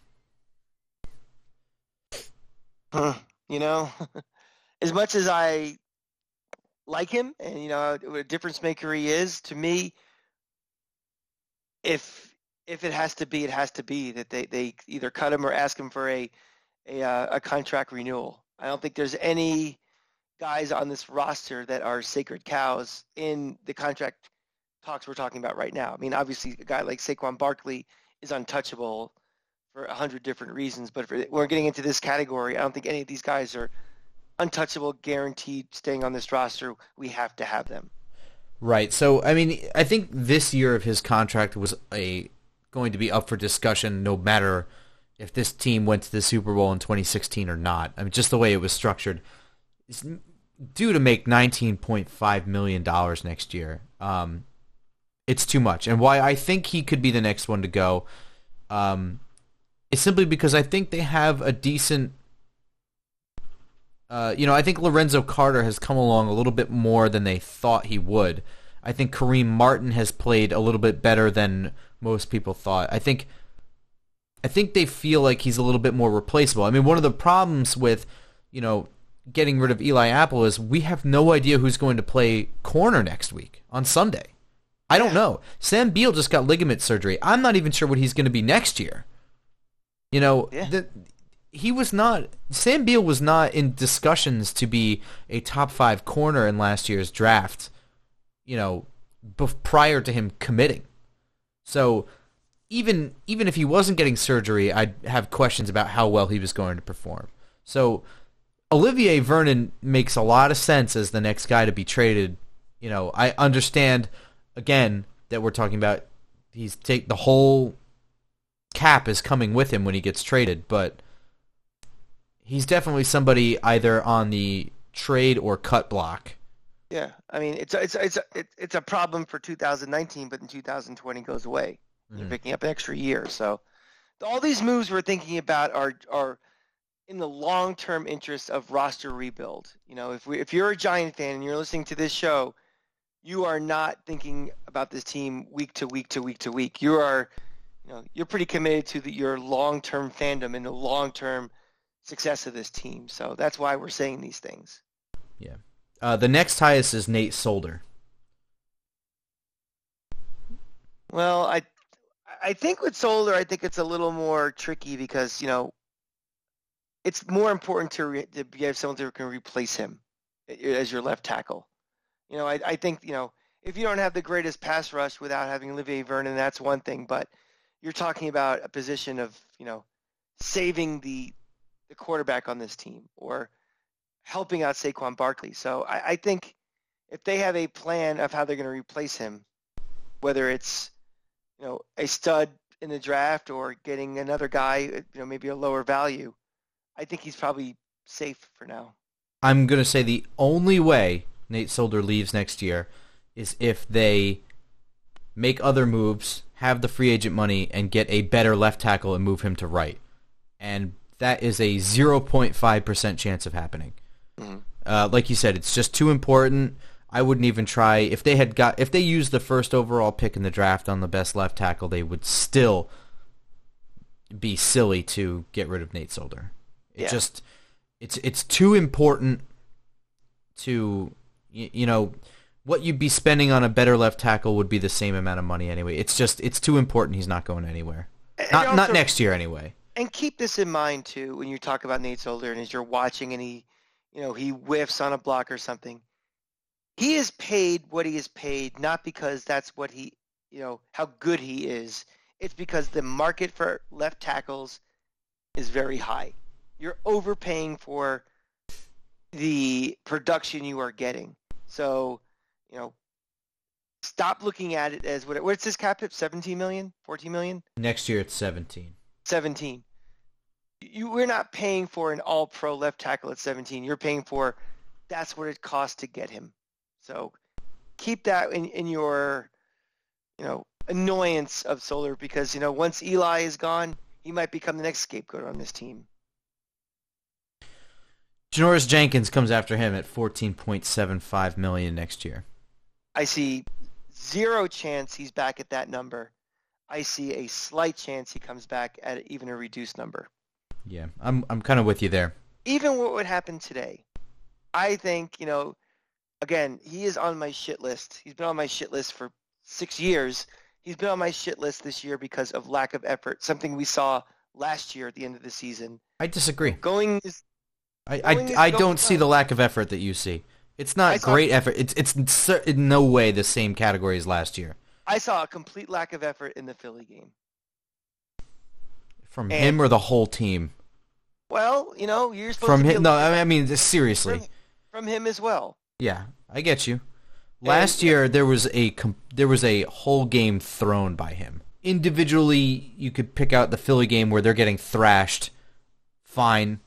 Huh, you know, as much as I like him and you know what a difference maker he is to me, if if it has to be, it has to be that they, they either cut him or ask him for a a, uh, a contract renewal. I don't think there's any guys on this roster that are sacred cows in the contract talks we're talking about right now. I mean, obviously, a guy like Saquon Barkley is untouchable for a hundred different reasons. But if we're getting into this category, I don't think any of these guys are untouchable, guaranteed staying on this roster. We have to have them. Right. So I mean, I think this year of his contract was a going to be up for discussion, no matter if this team went to the Super Bowl in 2016 or not. I mean, just the way it was structured, it's due to make 19.5 million dollars next year. Um, it's too much, and why I think he could be the next one to go, um, is simply because I think they have a decent. Uh, you know, I think Lorenzo Carter has come along a little bit more than they thought he would. I think Kareem Martin has played a little bit better than most people thought. I think I think they feel like he's a little bit more replaceable. I mean, one of the problems with, you know, getting rid of Eli Apple is we have no idea who's going to play corner next week on Sunday. I don't know. Sam Beal just got ligament surgery. I'm not even sure what he's going to be next year. You know, Yeah. the, he was not Sam Beal was not in discussions to be a top 5 corner in last year's draft, you know, bef- prior to him committing. So even even if he wasn't getting surgery, I'd have questions about how well he was going to perform. So Olivier Vernon makes a lot of sense as the next guy to be traded. You know, I understand again that we're talking about he's take the whole cap is coming with him when he gets traded, but he's definitely somebody either on the trade or cut block. Yeah, I mean it's a- it's a- it's a- it's a problem for 2019, but in 2020 goes away. You're Mhm. picking up an extra year, so all these moves we're thinking about are are in the long term interest of roster rebuild. You know, if we if you're a Giant fan and you're listening to this show, you are not thinking about this team week to week to week to week. You are, you know, you're pretty committed to the, your long term fandom and the long term success of this team. So that's why we're saying these things. Yeah. Uh, the next highest is Nate Solder. Well, I I think with Solder, I think it's a little more tricky because you know it's more important to, re- to have someone who can replace him as your left tackle. You know, I, I think you know if you don't have the greatest pass rush without having Olivier Vernon, that's one thing. But you're talking about a position of you know saving the the quarterback on this team or helping out Saquon Barkley. So I, I think if they have a plan of how they're going to replace him, whether it's you know a stud in the draft or getting another guy, you know maybe a lower value, I think he's probably safe for now. I'm going to say the only way Nate Solder leaves next year is if they make other moves, have the free agent money, and get a better left tackle and move him to right. And that is a 0.5% chance of happening. Mhm. Uh, like you said, it's just too important. I wouldn't even try if they had got if they used the first overall pick in the draft on the best left tackle, they would still be silly to get rid of Nate Solder. It Yeah. just it's it's too important to you, you know what you'd be spending on a better left tackle would be the same amount of money anyway. It's just it's too important. He's not going anywhere. And Not not next year anyway. And keep this in mind too when you talk about Nate Solder and as you're watching and he, you know, he whiffs on a block or something. He is paid what he is paid not because that's what he, you know, how good he is. It's because the market for left tackles is very high. You're overpaying for the production you are getting. So, you know, stop looking at it as what what's his cap hit? 17 million, 14 million? Next year it's 17. 17. You, we're not paying for an all-pro left tackle at 17. You're paying for that's what it costs to get him. So keep that in, in your, you know, annoyance of Solder because, you know, once Eli is gone, he might become the next scapegoat on this team. Janoris Jenkins comes after him at 14.75 million next year. I see zero chance he's back at that number. I see a slight chance he comes back at even a reduced number. Yeah, I'm I'm kind of with you there. even what would happen today, I think, you know, again, he is on my shit list. He's been on my shit list for six years. He's been on my shit list this year because of lack of effort, something we saw last year at the end of the season. I disagree. Going is I Going is I, I don't see the lack of effort that you see. It's I not saw- great effort. It's it's in no way the same category as last year I saw a complete lack of effort in the Philly game. from And- him or the whole team. Well, you know, you're supposed From to him, no, I mean seriously. from, from him as well. Yeah, I get you. Last year there was a there was a whole game thrown by him. Individually, you could pick out the Philly game where they're getting thrashed. Fine,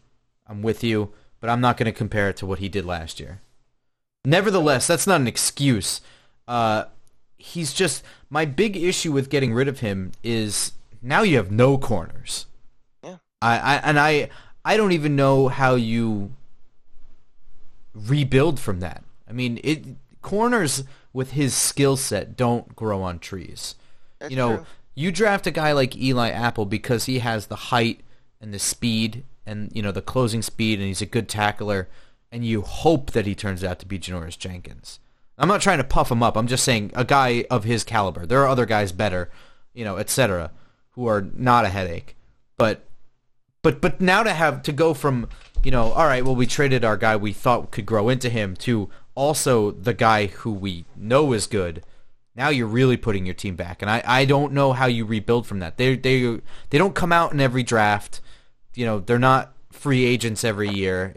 I'm with you, but I'm not going to compare it to what he did last year. Nevertheless, that's not an excuse. Uh, he's just my big issue with getting rid of him is now you have no corners. Yeah. I, I and I I don't even know how you rebuild from that. I mean, it corners with his skill set don't grow on trees. That's you know, true. you draft a guy like Eli Apple because he has the height and the speed and you know the closing speed and he's a good tackler and you hope that he turns out to be Janoris Jenkins. I'm not trying to puff him up. I'm just saying a guy of his caliber. There are other guys better, you know, etc., who are not a headache. But but but now to have to go from you know, all right, well we traded our guy we thought could grow into him to also the guy who we know is good. Now you're really putting your team back, and I, I don't know how you rebuild from that. They they they don't come out in every draft. You know, they're not free agents every year.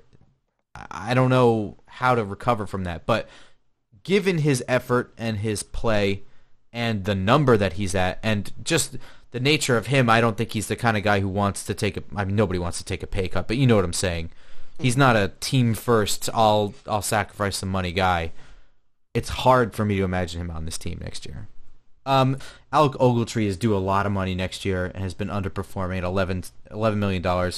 I don't know how to recover from that, but given his effort and his play and the number that he's at and just the nature of him, I don't think he's the kind of guy who wants to take a I mean nobody wants to take a pay cut, but you know what I'm saying. He's not a team first, I'll I'll sacrifice some money guy. It's hard for me to imagine him on this team next year. Um, Alec Ogletree is due a lot of money next year and has been underperforming at 11, $11 million.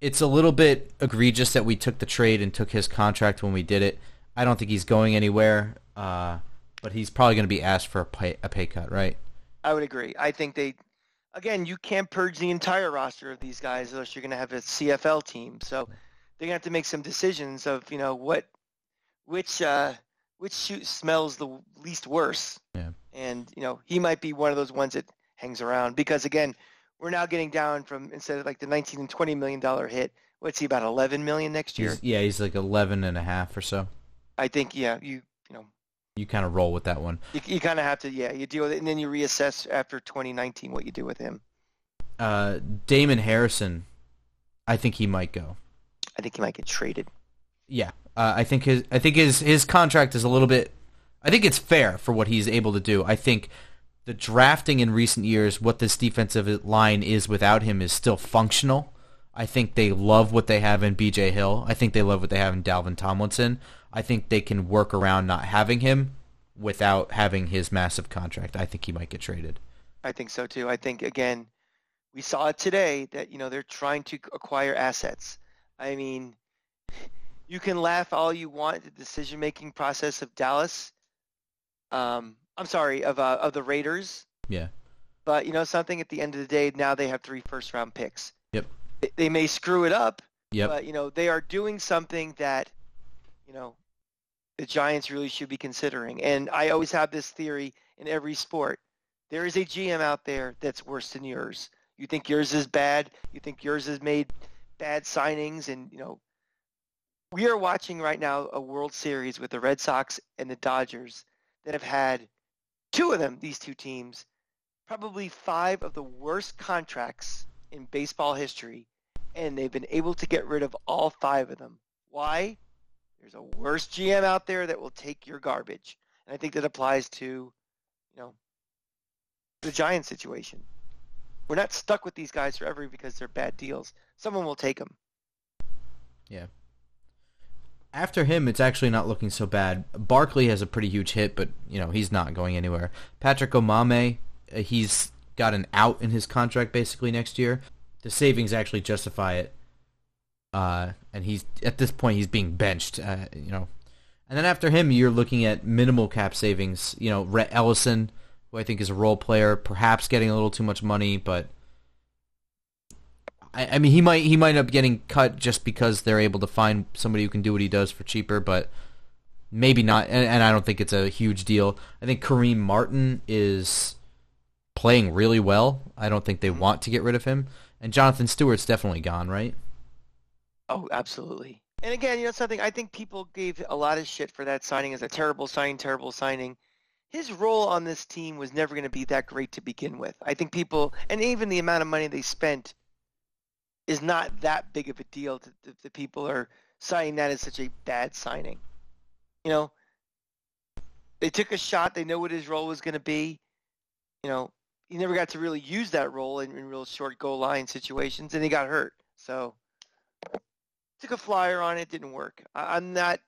It's a little bit egregious that we took the trade and took his contract when we did it. I don't think he's going anywhere, uh, but he's probably going to be asked for a pay, a pay cut, right? I would agree. I think they, again, you can't purge the entire roster of these guys unless you're going to have a CFL team. So they're going to have to make some decisions of, you know, what, which, uh, which shoot smells the least worse. Yeah. And, you know, he might be one of those ones that hangs around because, again, we're now getting down from instead of like the 19 and 20 million dollar hit, what's he about 11 million next year? He's, yeah, he's like 11 and a half or so. I think, yeah, you, you kind of roll with that one. you, you kind of have to, yeah, you deal with it and then you reassess after 2019 what you do with him. Uh, Damon Harrison, I think he might go. I think he might get traded. Yeah, uh, I think his I think his his contract is a little bit. I think it's fair for what he's able to do. I think the drafting in recent years, what this defensive line is without him, is still functional. I think they love what they have in B.J. Hill. I think they love what they have in Dalvin Tomlinson. I think they can work around not having him without having his massive contract. I think he might get traded. I think so too. I think again, we saw it today that you know they're trying to acquire assets. I mean, you can laugh all you want at the decision making process of Dallas. Um, I'm sorry of uh, of the Raiders, Yeah. but you know something. At the end of the day, now they have three first round picks. Yep. They, they may screw it up, Yep. but you know they are doing something that you know the Giants really should be considering. And I always have this theory in every sport. There is a GM out there that's worse than yours. You think yours is bad. You think yours has made bad signings, and you know we are watching right now a World Series with the Red Sox and the Dodgers that have had two of them. These two teams, probably five of the worst contracts in baseball history, and they've been able to get rid of all five of them. Why? There's a worse GM out there that will take your garbage. And I think that applies to, you know, the Giants situation. We're not stuck with these guys forever because they're bad deals. Someone will take them. Yeah. After him, it's actually not looking so bad. Barkley has a pretty huge hit, but you know he's not going anywhere. Patrick Omameh, uh, he's got an out in his contract basically next year. The savings actually justify it, uh, and he's at this point he's being benched. Uh, you know, and then after him, you're looking at minimal cap savings. You know, Rhett Ellison, who I think is a role player, perhaps getting a little too much money, but I, I mean, he might he might end up getting cut just because they're able to find somebody who can do what he does for cheaper, but maybe not. And, and I don't think it's a huge deal. I think Kareem Martin is playing really well. I don't think they want to get rid of him. And Jonathan Stewart's definitely gone, right? Oh, absolutely. And again, you know something, I think people gave a lot of shit for that signing as a terrible signing, terrible signing. His role on this team was never going to be that great to begin with. I think people, and even the amount of money they spent is not that big of a deal to, to people are citing that as such a bad signing. You know, they took a shot. They know what his role was going to be. You know, he never got to really use that role in, in real short goal line situations, and he got hurt. So took a flyer on it, didn't work. I, I'm not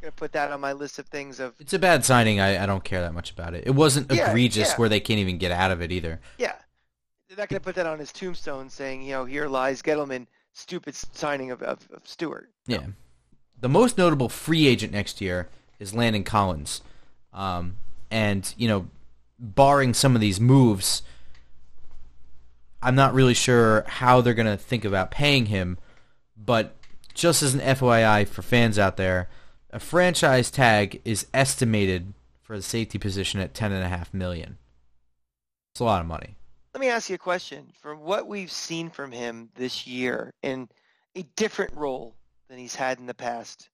going to put that on my list of things of It's a bad signing. I, I don't care that much about it. It wasn't Yeah, egregious yeah. where they can't even get out of it either. yeah. They're not going to put that on his tombstone, saying, you know, here lies Gettleman, stupid signing of, of, of Stewart. Yeah. The most notable free agent next year is Landon Collins. Um, and, you know, barring some of these moves, I'm not really sure how they're going to think about paying him. But just as an FYI for fans out there, a franchise tag is estimated for the safety position at 10.5 million. It's a lot of money. Let me ask you a question. From what we've seen from him this year in a different role than he's had in the past,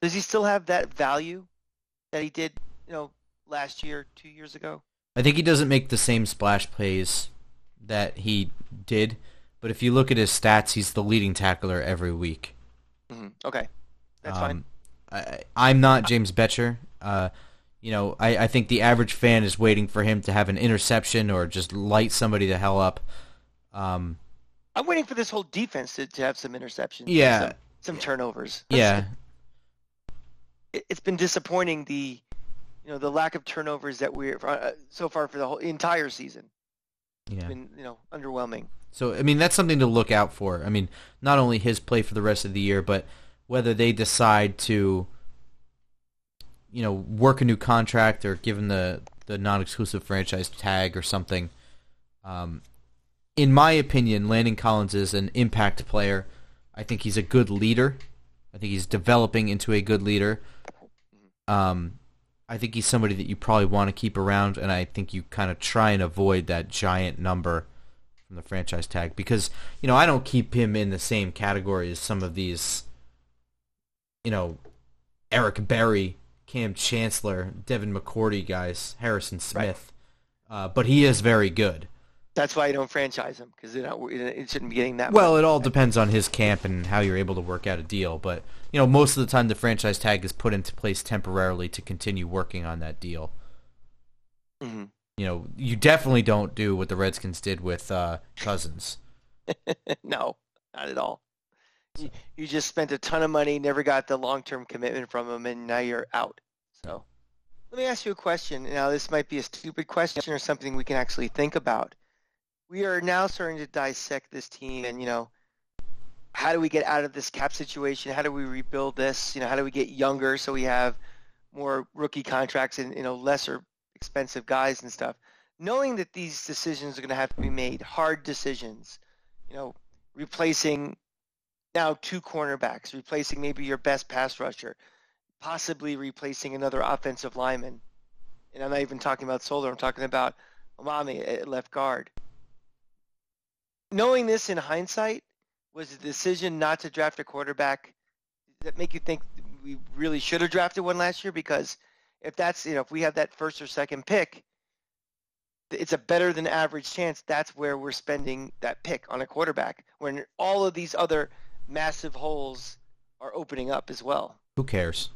does he still have that value that he did, you know, last year, two years ago? I think he doesn't make the same splash plays that he did, but if you look at his stats, he's the leading tackler every week. Hmm Okay, that's fine. Um, I, I'm not James Bettcher. Uh, you know, I, I think the average fan is waiting for him to have an interception or just light somebody the hell up. Um, I'm waiting for this whole defense to, to have some interceptions. Yeah. some, some turnovers. yeah, it, it's been disappointing the, you know, the lack of turnovers that we're uh, so far for the whole entire season. Yeah. been, you know, underwhelming. So I mean, that's something to look out for. I mean, not only his play for the rest of the year, but whether they decide to, you know, work a new contract or give him the the non-exclusive franchise tag or something. Um, in my opinion, Landon Collins is an impact player. I think he's a good leader. I think he's developing into a good leader. Um, I think he's somebody that you probably want to keep around, and I think you kind of try and avoid that giant number from the franchise tag because you know I don't keep him in the same category as some of these, you know, Eric Berry, Kam Chancellor, Devin McCourty guys, Harrison Smith, uh, but he is very good. That's why I don't franchise him because it shouldn't be getting that. Well, much. it all depends on his camp and how you're able to work out a deal, but you know most of the time the franchise tag is put into place temporarily to continue working on that deal. Mhm. You know, you definitely don't do what the Redskins did with uh, Cousins. no, not at all. You, you just spent a ton of money, never got the long-term commitment from him, and now you're out. So, let me ask you a question. Now, this might be a stupid question or something we can actually think about. We are now starting to dissect this team, and you know, how do we get out of this cap situation? How do we rebuild this? You know, how do we get younger so we have more rookie contracts and you know lesser expensive guys and stuff? Knowing that these decisions are going to have to be made, hard decisions. You know, replacing now two cornerbacks, replacing maybe your best pass rusher, possibly replacing another offensive lineman. And I'm not even talking about Solder. I'm talking about Omameh at left guard. Knowing this in hindsight, was the decision not to draft a quarterback does that make you think we really should have drafted one last year? Because if that's you know if we have that first or second pick, it's a better than average chance that's where we're spending that pick on a quarterback when all of these other massive holes are opening up as well. Who cares?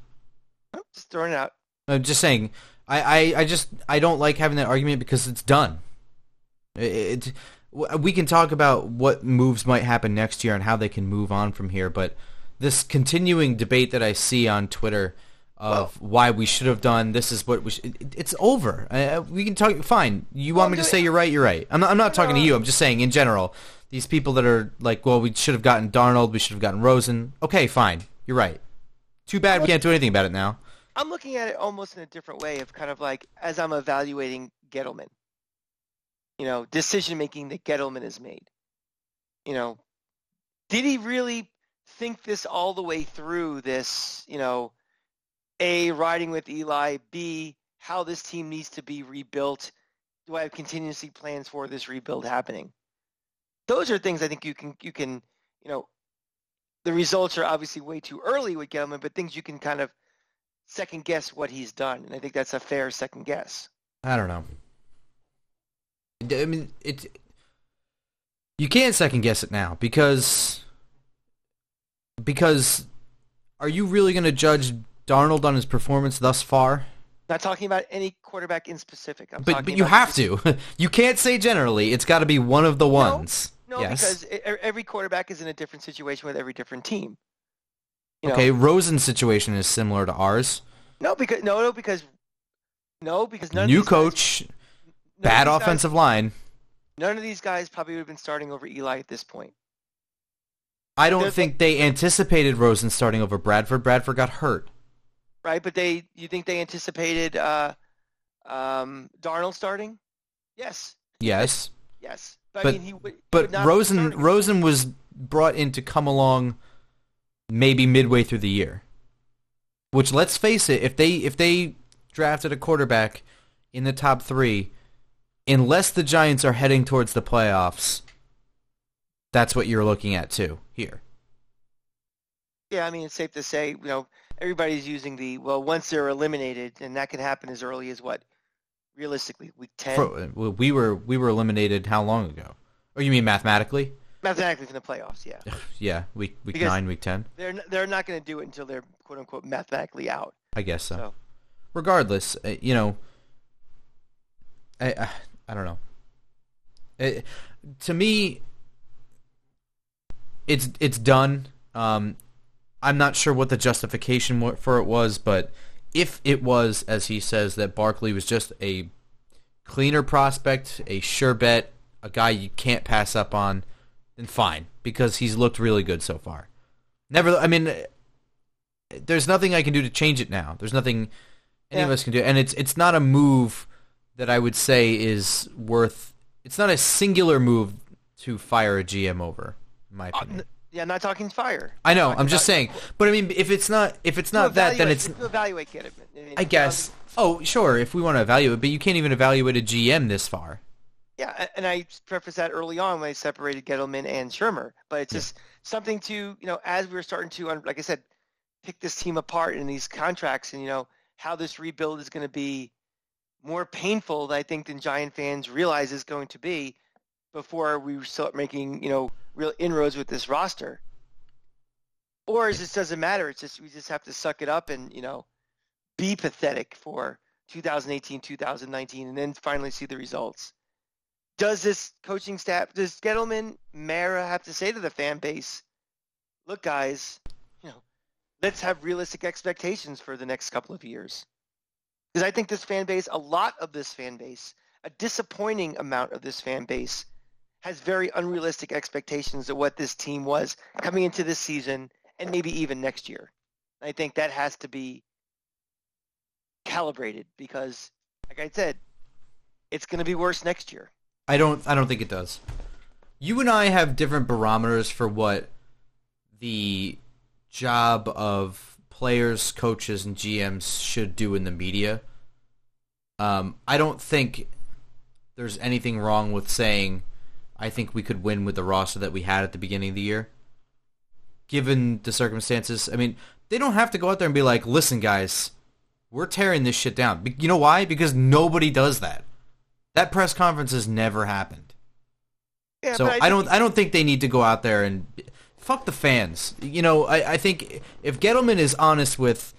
I'm just throwing it out. I'm just saying. I, I, I just I don't like having that argument because it's done. It, it we can talk about what moves might happen next year and how they can move on from here, but this continuing debate that I see on Twitter of why we should have done this is what we should, it, it's over. Uh, we can talk. Fine, you want me to say you're right? You're right. I'm not. I'm not talking to you. I'm just saying in general. These people that are like, well, we should have gotten Darnold. We should have gotten Rosen. Okay, fine. You're right. Too bad we can't do anything about it now. I'm looking at it almost in a different way of kind of like as I'm evaluating Gettleman. You know, decision making that Gettleman has made. You know, did he really think this all the way through this, you know, A, riding with Eli, B, how this team needs to be rebuilt? Do I have contingency plans for this rebuild happening? Those are things I think you can you can, you know, the results are obviously way too early with Gettleman, but things you can kind of second guess what he's done, and I think that's a fair second guess. I don't know. I mean, it. You can't second guess it now because because are you really going to judge Darnold on his performance thus far? Not talking about any quarterback in specific. I'm But but you have to. you can't say generally. It's got to be one of the ones. No, yes. because every quarterback is in a different situation with every different team. You know? okay, Rosen's situation is similar to ours. No, because no, no, because no, because none New coach, guys, bad these guys- offensive line. none of these guys probably would have been starting over Eli at this point. I don't There's think they anticipated Rosen starting over Bradford. Bradford got hurt. right? But they, you think they anticipated uh, um, Darnold starting? Yes, Yes. yes. But, But- I mean, he would, But would Rosen Rosen was brought in to come along maybe midway through the year. Which let's face it, if they if they drafted a quarterback in the top 3 unless the Giants are heading towards the playoffs, that's what you're looking at too here. Yeah, I mean, it's safe to say, you know, everybody's using the well. Once they're eliminated, and that can happen as early as what, realistically, week ten, we were we were eliminated how long ago? Oh, you mean mathematically? mathematically from the playoffs. Yeah, Yeah, week week Because- 9, week 10. they're they're not going to do it until they're quote unquote mathematically out. I guess so. So regardless, uh, you know, I I, I don't know. It, to me, it's it's done. Um, I'm not sure what the justification for it was, but if it was, as he says, that Barkley was just a cleaner prospect, a sure bet, a guy you can't pass up on, then fine, because he's looked really good so far. Never, I mean, there's nothing I can do to change it now. There's nothing any of us can do, and it's it's not a move that I would say is worth. It's not a singular move to fire a GM over, in my Uh, opinion. n- yeah, not talking fire. I know. I'm just saying, but I mean, if it's not if it's not that, then it's to evaluate Gettleman. I, mean, I guess. Oh, sure. If we want to evaluate, but you can't even evaluate a GM this far. Yeah, and I prefaced that early on when I separated Gettleman and Shurmur. But it's Yeah. just something to, you know, as we were starting to, like I said, pick this team apart in these contracts and, you know, how this rebuild is going to be more painful, I think, than Giant fans realize is going to be before we start making, you know, real inroads with this roster. Or it just doesn't matter. It's just, we just have to suck it up and, you know, be pathetic for 2018, 2019, and then finally see the results does this coaching staff, does Gettleman, Mara have to say to the fan base, look, guys, you know, let's have realistic expectations for the next couple of years? Because I think this fan base, a lot of this fan base, a disappointing amount of this fan base, has very unrealistic expectations of what this team was coming into this season and maybe even next year. I think that has to be calibrated because, like I said, it's going to be worse next year. I don't. I don't think it does. You and I have different barometers for what the job of players, coaches, and GMs should do in the media. Um, I don't think there's anything wrong with saying I think we could win with the roster that we had at the beginning of the year. Given the circumstances, I mean, they don't have to go out there and be like, "Listen, guys, we're tearing this shit down." You know why? Because nobody does that. That press conference has never happened. Yeah, So but I, don't I don't think they need to go out there and fuck the fans. You know, I, I think if Gettleman is honest with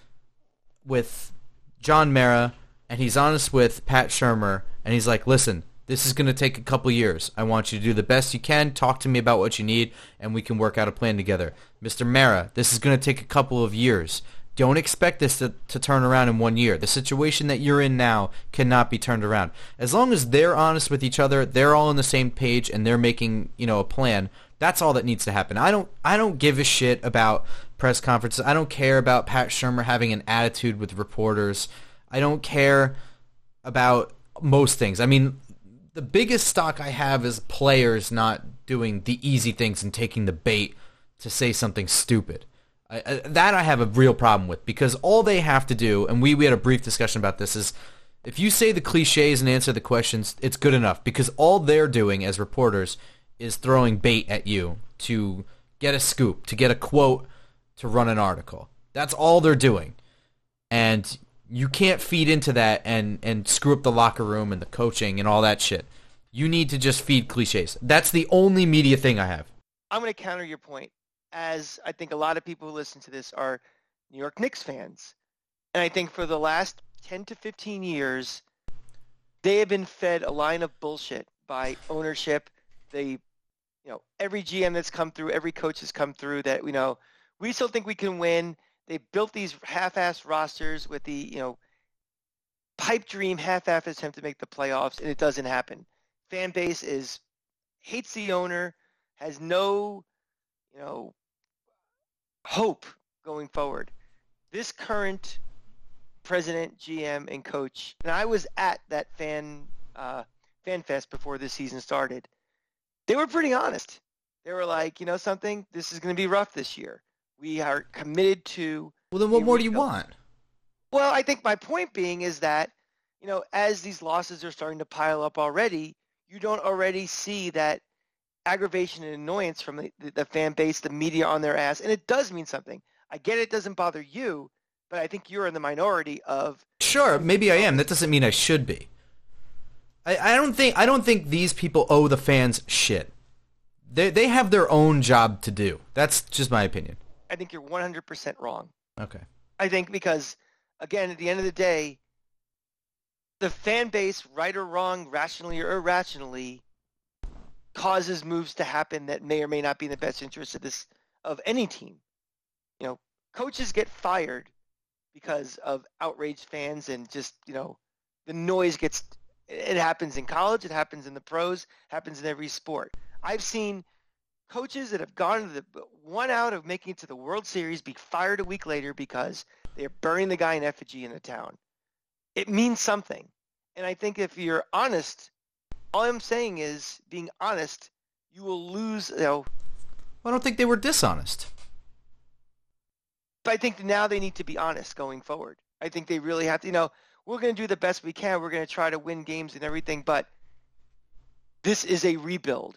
with John Mara and he's honest with Pat Shurmur and he's like, listen, this is going to take a couple years. I want you to do the best you can. Talk to me about what you need, and we can work out a plan together. Mr. Mara, this is going to take a couple of years. Don't expect this to, to turn around in one year. The situation that you're in now cannot be turned around. As long as they're honest with each other, they're all on the same page, and they're making you know a plan. That's all that needs to happen. I don't I don't give a shit about press conferences. I don't care about Pat Shurmur having an attitude with reporters. I don't care about most things. I mean, the biggest stock I have is players not doing the easy things and taking the bait to say something stupid. I, that I have a real problem with because all they have to do, and we, we had a brief discussion about this, is if you say the cliches and answer the questions, it's good enough because all they're doing as reporters is throwing bait at you to get a scoop, to get a quote, to run an article. That's all they're doing. And you can't feed into that and, and screw up the locker room and the coaching and all that shit. You need to just feed cliches. That's the only media thing I have. I'm going to counter your point, as I think a lot of people who listen to this are New York Knicks fans. And I think for the last 10 to 15 years, they have been fed a line of bullshit by ownership. They, you know, every GM that's come through, every coach has come through that, you know, we still think we can win. They built these half-ass rosters with the, you know, pipe dream half-ass attempt to make the playoffs, and it doesn't happen. Fan base is hates the owner, has no, you know, hope going forward. This current president, GM, and coach, and I was at that fan uh, fan fest before this season started. They were pretty honest. They were like, you know, something. This is going to be rough this year. We are committed to. Well, then what more do you want? Well, I think my point being is that, you know, as these losses are starting to pile up already, you don't already see that aggravation and annoyance from the, the, fan base, the media on their ass, and it does mean something. I get it doesn't bother you, but I think you're in the minority of Sure, maybe I am. That doesn't mean I should be. I, I don't think I don't think these people owe the fans shit. They they have their own job to do. That's just my opinion. I think you're 100% wrong. Okay. I think because, again, at the end of the day, the fan base, right or wrong, rationally or irrationally, causes moves to happen that may or may not be in the best interest of this of any team. You know, coaches get fired because of outraged fans and just you know the noise gets. It happens in college. It happens in the pros. Happens in every sport. I've seen coaches that have gone to the one out of making it to the World Series be fired a week later because they're burying the guy in effigy in the town. It means something. And I think if you're honest, all I'm saying is being honest, you will lose, you know, I don't think they were dishonest. but I think now they need to be honest going forward. I think they really have to, you know, we're going to do the best we can. We're going to try to win games and everything, but this is a rebuild.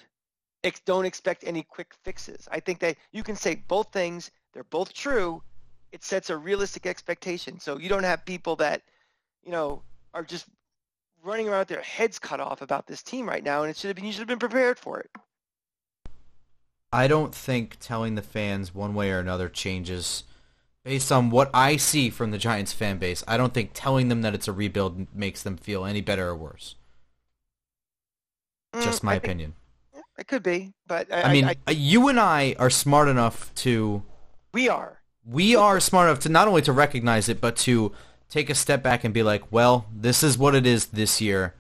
Ex- don't expect any quick fixes. I think that you can say both things. They're both true. It sets a realistic expectation. So you don't have people that, you know, are just running around with their heads cut off about this team right now, and it should have been you should have been prepared for it. I don't think telling the fans one way or another changes based on what I see from the Giants fan base. I don't think telling them that it's a rebuild makes them feel any better or worse. Just Mm, my I think- opinion. It could be, but I, I mean, I, uh you and I are smart enough to we are. we are smart enough to not only to recognize it but to take a step back and be like, well, this is what it is this year.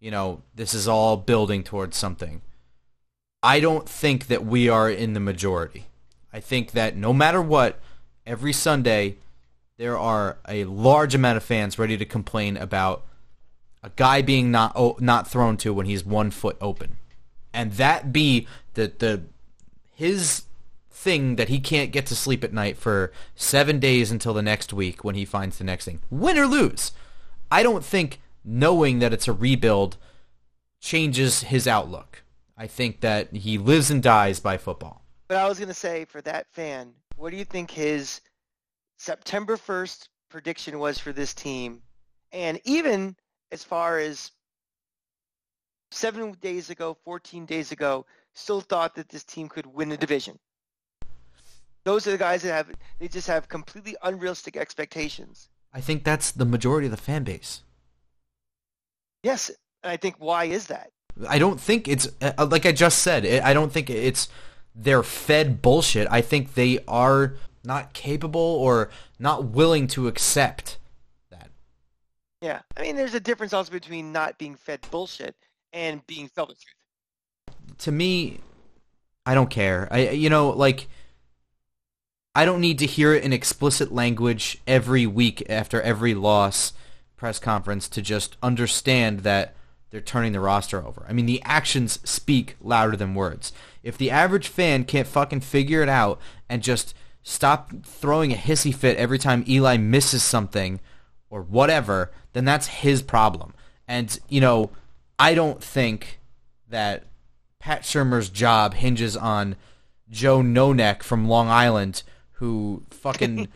You know, this is all building towards something. I don't think that we are in the majority. I think that no matter what, every Sunday there are a large amount of fans ready to complain about a guy being not not thrown to when he's one foot open, and that be the the his thing that he can't get to sleep at night for seven days until the next week when he finds the next thing, win or lose. I don't think knowing that it's a rebuild changes his outlook. I think that he lives and dies by football. But I was going to say for that fan, what do you think his September 1st prediction was for this team? And even as far as seven days ago, 14 days ago, still thought that this team could win the division. Those are the guys that have, they just have completely unrealistic expectations. I think that's the majority of the fan base. Yes. And I think why is that? I don't think it's uh, like I just said. I don't think it's they're fed bullshit. I think they are not capable or not willing to accept that. Yeah. I mean, there's a difference also between not being fed bullshit and being fed the truth. To me, I don't care. I you know like I don't need to hear it in explicit language every week after every loss press conference to just understand that they're turning the roster over. I mean, the actions speak louder than words. If the average fan can't fucking figure it out and just stop throwing a hissy fit every time Eli misses something or whatever, then that's his problem. And, you know, I don't think that Pat Shurmur's job hinges on Joe Noneck from Long Island who fucking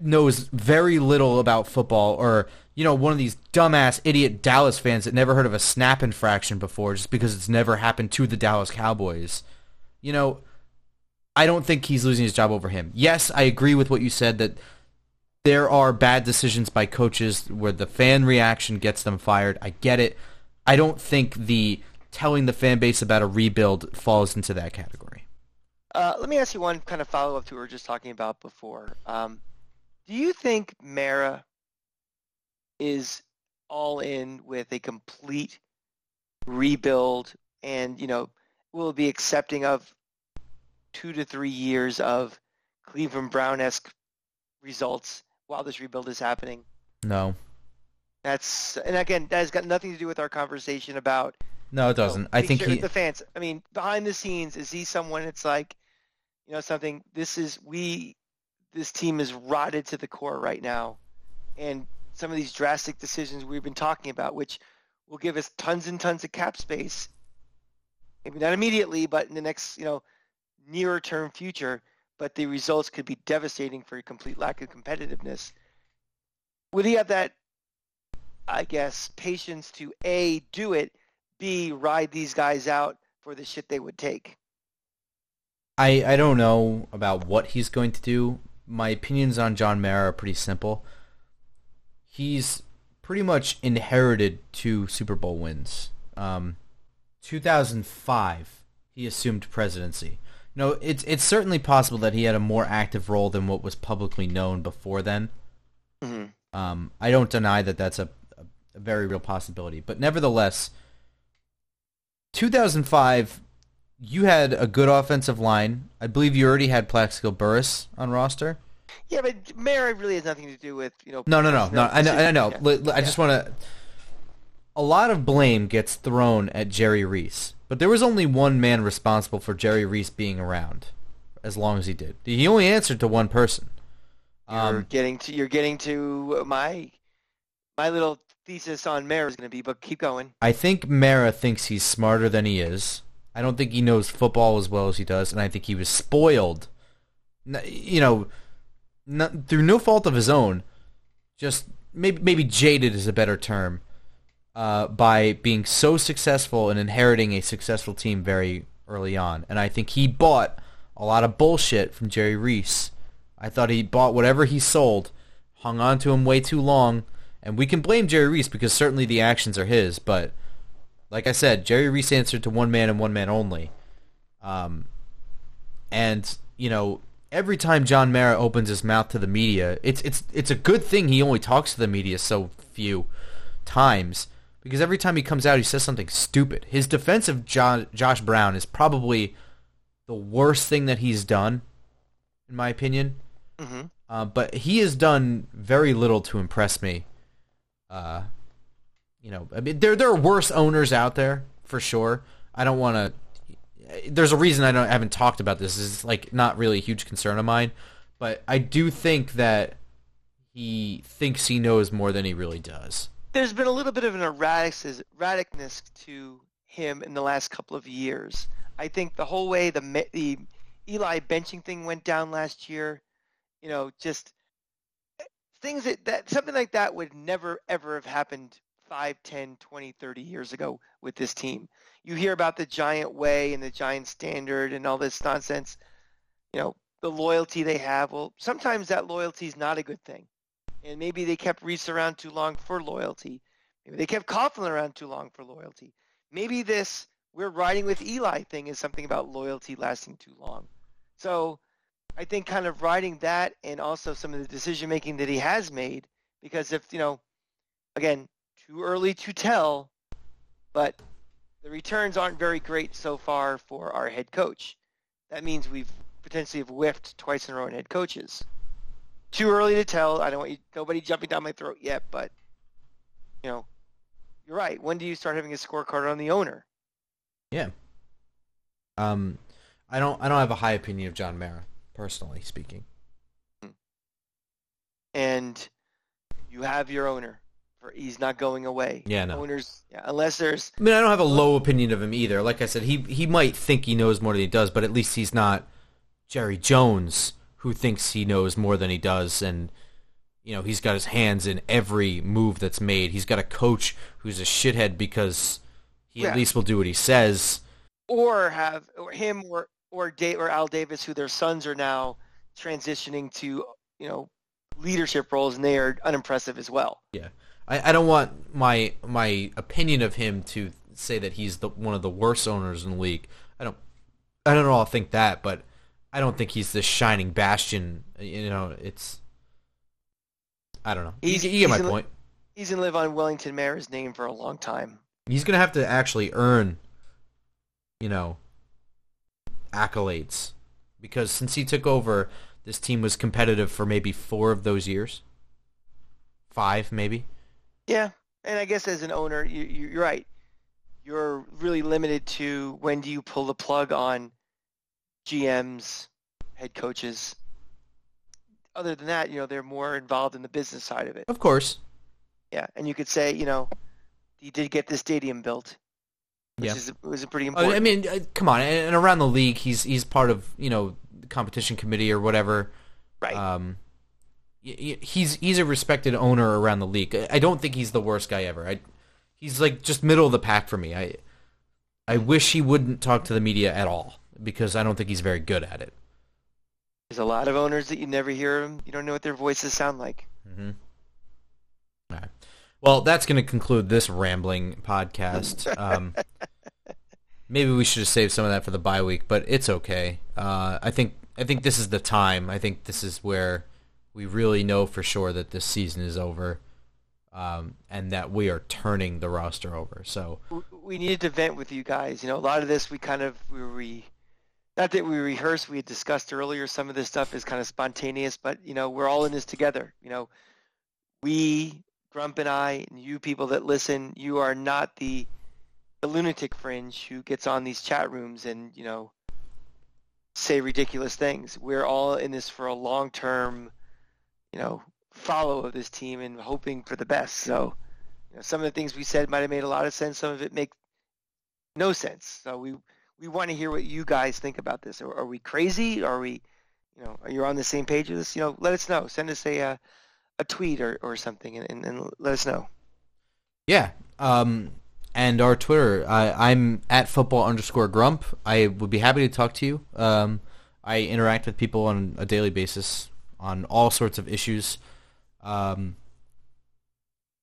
knows very little about football or you know one of these dumbass idiot Dallas fans that never heard of a snap infraction before just because it's never happened to the Dallas Cowboys. You know, I don't think he's losing his job over him. Yes, I agree with what you said that there are bad decisions by coaches where the fan reaction gets them fired. I get it. I don't think the telling the fan base about a rebuild falls into that category. Uh, let me ask you one kind of follow up to what we were just talking about before. Um, do you think Mara is all in with a complete rebuild and, you know, will be accepting of two to three years of Cleveland Brown-esque results while this rebuild is happening? No. That's and again, that has got nothing to do with our conversation about. No, it doesn't. You know, I think sure he. the fans. I mean, behind the scenes, is he someone? It's like, you know, something. This is we. This team is rotted to the core right now, and some of these drastic decisions we've been talking about, which will give us tons and tons of cap space. Maybe not immediately, but in the next, you know, nearer term future. But the results could be devastating for a complete lack of competitiveness. Would he have that I guess, patience to A, do it, B, ride these guys out for the shit they would take. I, I don't know about what he's going to do. My opinions on John Mara are pretty simple. He's pretty much inherited two Super Bowl wins. Um, 2005, he assumed presidency. No, it's it's certainly possible that he had a more active role than what was publicly known before then. Mm-hmm. Um, I don't deny that that's a, a, a very real possibility, but nevertheless, 2005, you had a good offensive line. I believe you already had Plaxico Burress on roster. Yeah, but Mara really has nothing to do with you know. No, no, no, no. I know. I know. Yeah. Li- li- I just want to. A lot of blame gets thrown at Jerry Reese, but there was only one man responsible for Jerry Reese being around, as long as he did. He only answered to one person. You're Um, getting to you're getting to my my little thesis on Mara is going to be, but keep going. I think Mara thinks he's smarter than he is. I don't think he knows football as well as he does, and I think he was spoiled. You know, not, through no fault of his own, just maybe maybe jaded is a better term. Uh, by being so successful and inheriting a successful team very early on, and I think he bought a lot of bullshit from Jerry Reese. I thought he bought whatever he sold, hung on to him way too long, and we can blame Jerry Reese because certainly the actions are his, but like I said, Jerry Reese answered to one man and one man only. Um, and you know, every time John Mara opens his mouth to the media, it's it's it's a good thing he only talks to the media so few times because every time he comes out, he says something stupid. His defense of John, Josh Brown is probably the worst thing that he's done, in my opinion. hmm Uh, but he has done very little to impress me. Uh, you know, I mean, there there are worse owners out there for sure. I don't want to. There's a reason I don't I haven't talked about this. It's like not really a huge concern of mine, but I do think that he thinks he knows more than he really does. There's been a little bit of an erratic erraticness to him in the last couple of years. I think the whole way the the Eli benching thing went down last year, you know, just eh, things that, that something like that would never ever have happened 5 10 20 30 years ago with this team. You hear about the giant way and the giant standard and all this nonsense. You know the loyalty they have. Well sometimes that loyalty is not a good thing. And maybe they kept Reese around too long for loyalty. Maybe they kept Coughlin around too long for loyalty. Maybe this we're riding with Eli thing is something about loyalty lasting too long. So I think kind of riding that and also some of the decision making that he has made because if you know again too early to tell but the returns aren't very great so far for our head coach. That means we've potentially have whiffed twice in a row in head coaches. Too early to tell. I don't want you nobody jumping down my throat yet but you know you're right. When do you start having a scorecard on the owner? Yeah. Um, I don't I don't have a high opinion of John Mara personally speaking. and you have your owner he's not going away Yeah, no. owners yeah, unless there's I mean, I don't have a low opinion of him either. Like I said, he he might think he knows more than he does, but at least he's not Jerry Jones who thinks he knows more than he does and you know, he's got his hands in every move that's made. He's got a coach who's a shithead because he Yeah. at least will do what he says. or have or him or or Dave or Al Davis, who their sons are now transitioning to, you know, leadership roles, and they are unimpressive as well. Yeah, I, I don't want my my opinion of him to say that he's the one of the worst owners in the league. I don't I don't all think that, but I don't think he's the shining bastion. You know, it's I don't know. He's- you, you get my in- point. He's gonna live on Wellington Mara's name for a long time. He's gonna have to actually earn, you know, accolades because since he took over, this team was competitive for maybe four of those years, five maybe. Yeah, and I guess as an owner, you, you- you're right. You're really limited to when do you pull the plug on GMs, head coaches. Other than that, you know, they're more involved in the business side of it. Of course, Yeah, and you could say, you know, he did get the stadium built, which Yeah. is was a pretty important. I mean, uh, come on, and around the league, he's he's part of you know the competition committee or whatever. right? Um, he's he's a respected owner around the league. I don't think he's the worst guy ever. I, he's like just middle of the pack for me. I I wish he wouldn't talk to the media at all because I don't think he's very good at it. There's a lot of owners that you never hear them. You don't know what their voices sound like. Mm-hmm. All right. Well, that's going to conclude this rambling podcast. Um, maybe we should have saved some of that for the bye week, but it's okay. Uh, I think I think this is the time. I think this is where we really know for sure that this season is over, um, and that we are turning the roster over. So we needed to vent with you guys. You know, a lot of this we kind of we re, not that we rehearsed. We had discussed earlier. Some of this stuff is kind of spontaneous, but you know, we're all in this together. You know, we Grump and I and you people that listen, you are not the the lunatic fringe who gets on these chat rooms and you know say ridiculous things. We're all in this for a long term, you know, follow of this team and hoping for the best. So. You know, some of the things we said might have made a lot of sense. Some of it makes no sense. So we we want to hear what you guys think about this. Are, are we crazy? Are we, you know, are you on the same page with us? You know, let us know. Send us a uh, a tweet or, or something and, and, and let us know. yeah, um, and our Twitter, I, I'm at football underscore grump. I would be happy to talk to you. Um, I interact with people on a daily basis on all sorts of issues. Um,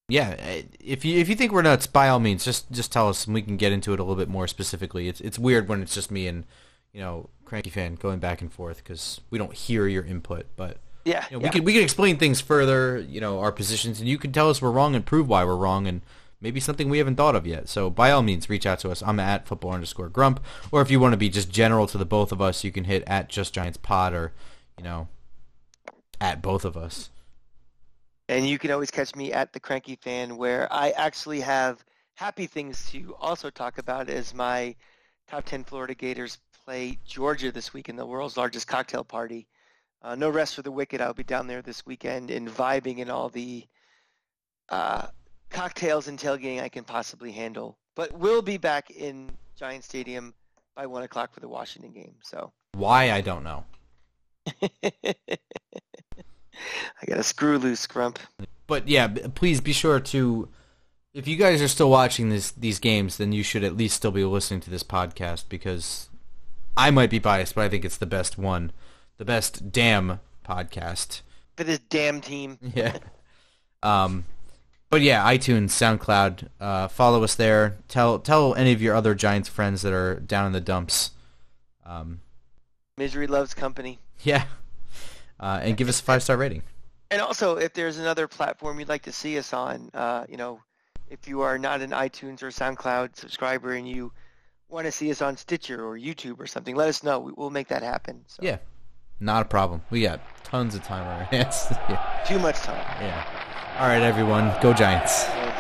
yeah, if you if you think we're nuts, by all means, just just tell us, and we can get into it a little bit more specifically. It's it's weird when it's just me and you know cranky fan going back and forth because we don't hear your input, but. Yeah, You know, yeah. we can we can explain things further, you know, our positions, and you can tell us we're wrong and prove why we're wrong, and maybe something we haven't thought of yet. So by all means, reach out to us. I'm at football underscore grump, or if you want to be just general to the both of us, you can hit at just giants pod, or you know, at both of us. And you can always catch me at the Cranky Fan, where I actually have happy things to also talk about as my top 10 Florida Gators play Georgia this week in the world's largest cocktail party. Uh, no rest for the wicked. I'll be down there this weekend and vibing in all the uh, cocktails and tailgating I can possibly handle. But we'll be back in Giant Stadium by 1 o'clock for the Washington game. So Why I don't know, I got a screw loose, Grump. but yeah, please be sure to. If you guys are still watching this these games, then you should at least still be listening to this podcast because I might be biased, but I think it's the best one, the best damn podcast. For this damn team. Yeah. Um, but yeah, iTunes, SoundCloud, uh, follow us there. Tell tell any of your other Giants friends that are down in the dumps. Um, Misery loves company. yeah, uh, and give us a five star rating. And also, if there's another platform you'd like to see us on, uh, you know, if you are not an iTunes or SoundCloud subscriber and you want to see us on Stitcher or YouTube or something, let us know. We, we'll make that happen. So, Yeah, not a problem. We got tons of time on our hands. yeah. Too much time. yeah. All right, everyone, go Giants. Well,